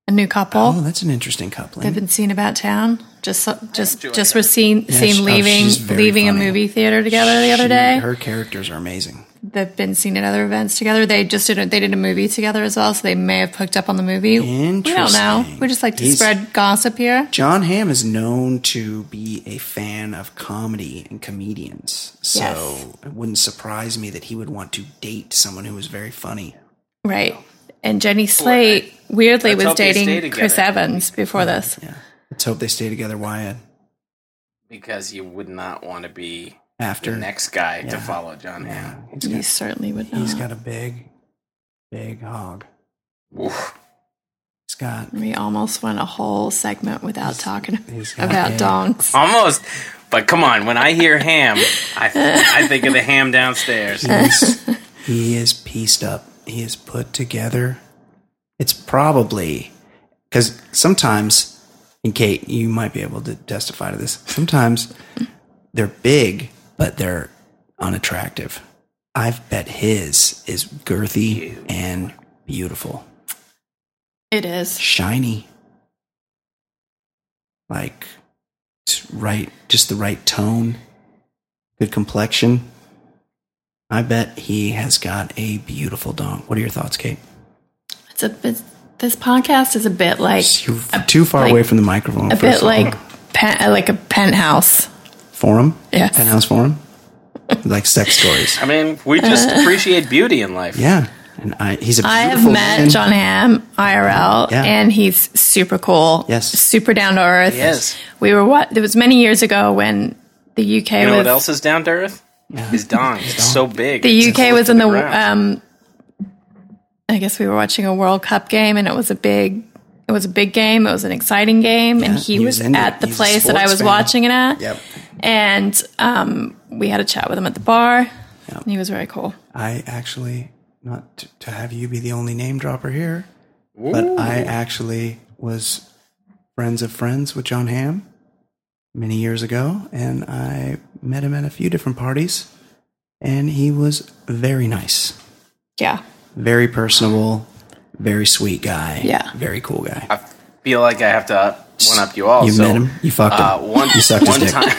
a new couple. Oh, that's an interesting coupling. They've been seen about town. Just just just her. was seen Yeah, seen she- oh, leaving she's very leaving funny. a movie theater together the other day. Her characters are amazing. They've been seen at other events together. They just did a, they did a movie together as well, so they may have hooked up on the movie. We don't know. We just like to He's- spread gossip here. Jon Hamm is known to be a fan of comedy and comedians, so Yes. it wouldn't surprise me that he would want to date someone who is very funny. Right. And Jenny Slate weirdly let's was hope they stay dating Chris. Evans before this. Yeah, let's hope they stay together. Wyatt because you would not want to be after the next guy to follow Jon Hamm. he's You got, certainly would he's not. got a big, big hog. Oof. He's got We almost went a whole segment without talking he's about a- donks. Almost. But come on, when I hear ham, I, I think of the ham downstairs. He's, he is pieced up. He is put together. It's probably because sometimes, and Kate, you might be able to testify to this. Sometimes they're big, but they're unattractive. I've bet his is girthy and beautiful, It is. shiny, like it's right, just the right tone, good complexion. I bet he has got a beautiful dong. What are your thoughts, Kate? It's a bit. This podcast is a bit like You're too far like- away from the microphone. a bit like pen, like a penthouse. Forum. Yes. penthouse forum. like sex stories. I mean, we just appreciate beauty in life. Yeah, and I, he's a I have met man. Jon Hamm IRL, Yeah. and he's super cool. Yes. super down to earth. Yes. We were what? It was many years ago when the UK You know was what else is down to earth? His dong. It's so big. the UK close was in the. ground. um, I guess we were watching a World Cup game, and it was a big. It was a big game. It was an exciting game, and he, he was, was at it. the He's place that I was fan. watching it at. Yep. And um, we had a chat with him at the bar. And he was very cool. I actually not to, to have you be the only name dropper here, but I actually was friends of friends with Jon Hamm many years ago, and I met him at a few different parties, and he was very nice, Yeah. very personable, very sweet guy. Yeah. very cool guy. I feel like I have to one up you all. You so, met him? You fucked him. Uh, one You sucked his dick. time.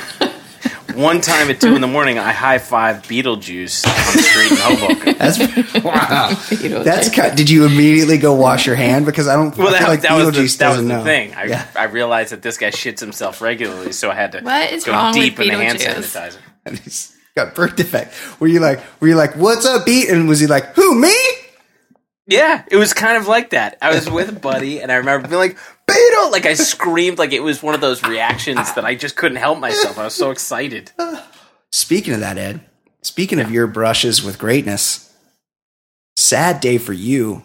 One time at two in the morning, I high five Beetlejuice on the street in Hoboken. That's wow. That's kind. Did you immediately go wash your hand? Because I don't. Well, I that, feel like that was the, that was doesn't the know. thing. I, Yeah. I realized that this guy shits himself regularly, so I had to What is go wrong deep with in the hand Beetlejuice? sanitizer. And he's got birth defect. Were you like? Were you like? What's up, Beat? And was he like, who me? Yeah, it was kind of like that. I was with a buddy, and I remember being like, Beetle! Like, I screamed like it was one of those reactions that I just couldn't help myself. I was so excited. Speaking of that, Ed. Speaking of your brushes with greatness, sad day for you.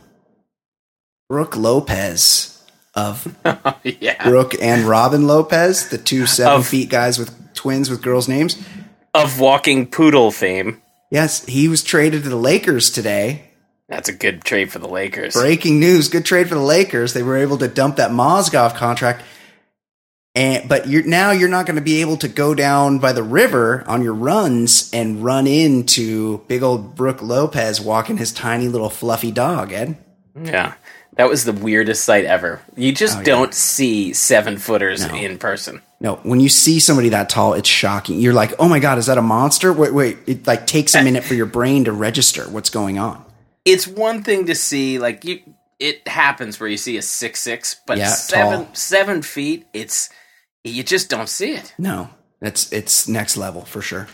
Brooke Lopez of yeah. Brooke and Robin Lopez, the two seven Of- feet guys with twins with girls' names. Of walking poodle fame. Yes, he was traded to the Lakers today. That's a good trade for the Lakers. Breaking news: Good trade for the Lakers. They were able to dump that Mozgov contract, and but you're now you're not going to be able to go down by the river on your runs and run into big old Brooke Lopez walking his tiny little fluffy dog. Ed, Yeah. That was the weirdest sight ever. You just Oh, don't see seven footers No. in person. no, when you see somebody that tall, it's shocking. You're like, oh my god, is that a monster? Wait, wait. It like takes a minute for your brain to register what's going on. It's one thing to see like you it happens where you see a six six, but Yeah, seven tall. seven feet, it's you just don't see it. No, that's it's next level for sure.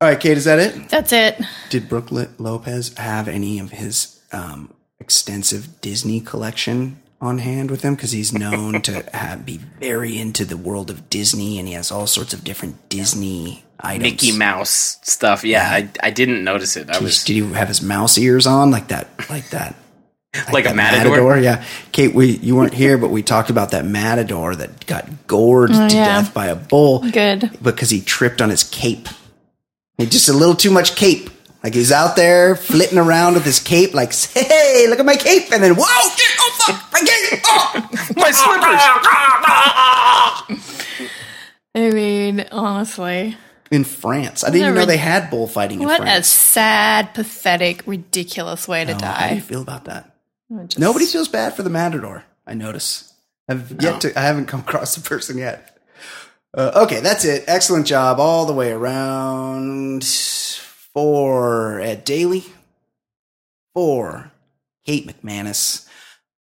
All right, Kate, is that it? That's it. Did Brooke Lopez have any of his um, extensive Disney collection on hand with him? Because he's known to have, be very into the world of Disney, and he has all sorts of different Disney items. Mickey Mouse stuff. Yeah, I, I didn't notice it. I Did, was did he have his mouse ears on like that? Like that? like a that matador. Yeah, Kate, we you weren't here, but we talked about that matador that got gored oh, to Oh, yeah. death by a bull. Good. because he tripped on his cape. He just a little too much cape. Like he's out there flitting around with his cape, like, hey, look at my cape, and then whoa, shit, oh fuck, my cape, oh. My slippers. I mean, honestly, In France, I didn't even know they had bullfighting in France. what a sad, pathetic, ridiculous way to Oh, how do you feel about that? Just- Nobody feels bad for the matador. I notice. I've yet to. I haven't come across the person yet. Uh, okay, that's it. Excellent job all the way around for Ed Daly, for Kate McManus.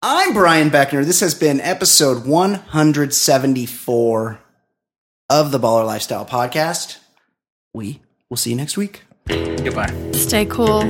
I'm Brian Beckner. This has been episode 174 of the Baller Lifestyle Podcast. We will see you next week. Goodbye. Stay cool.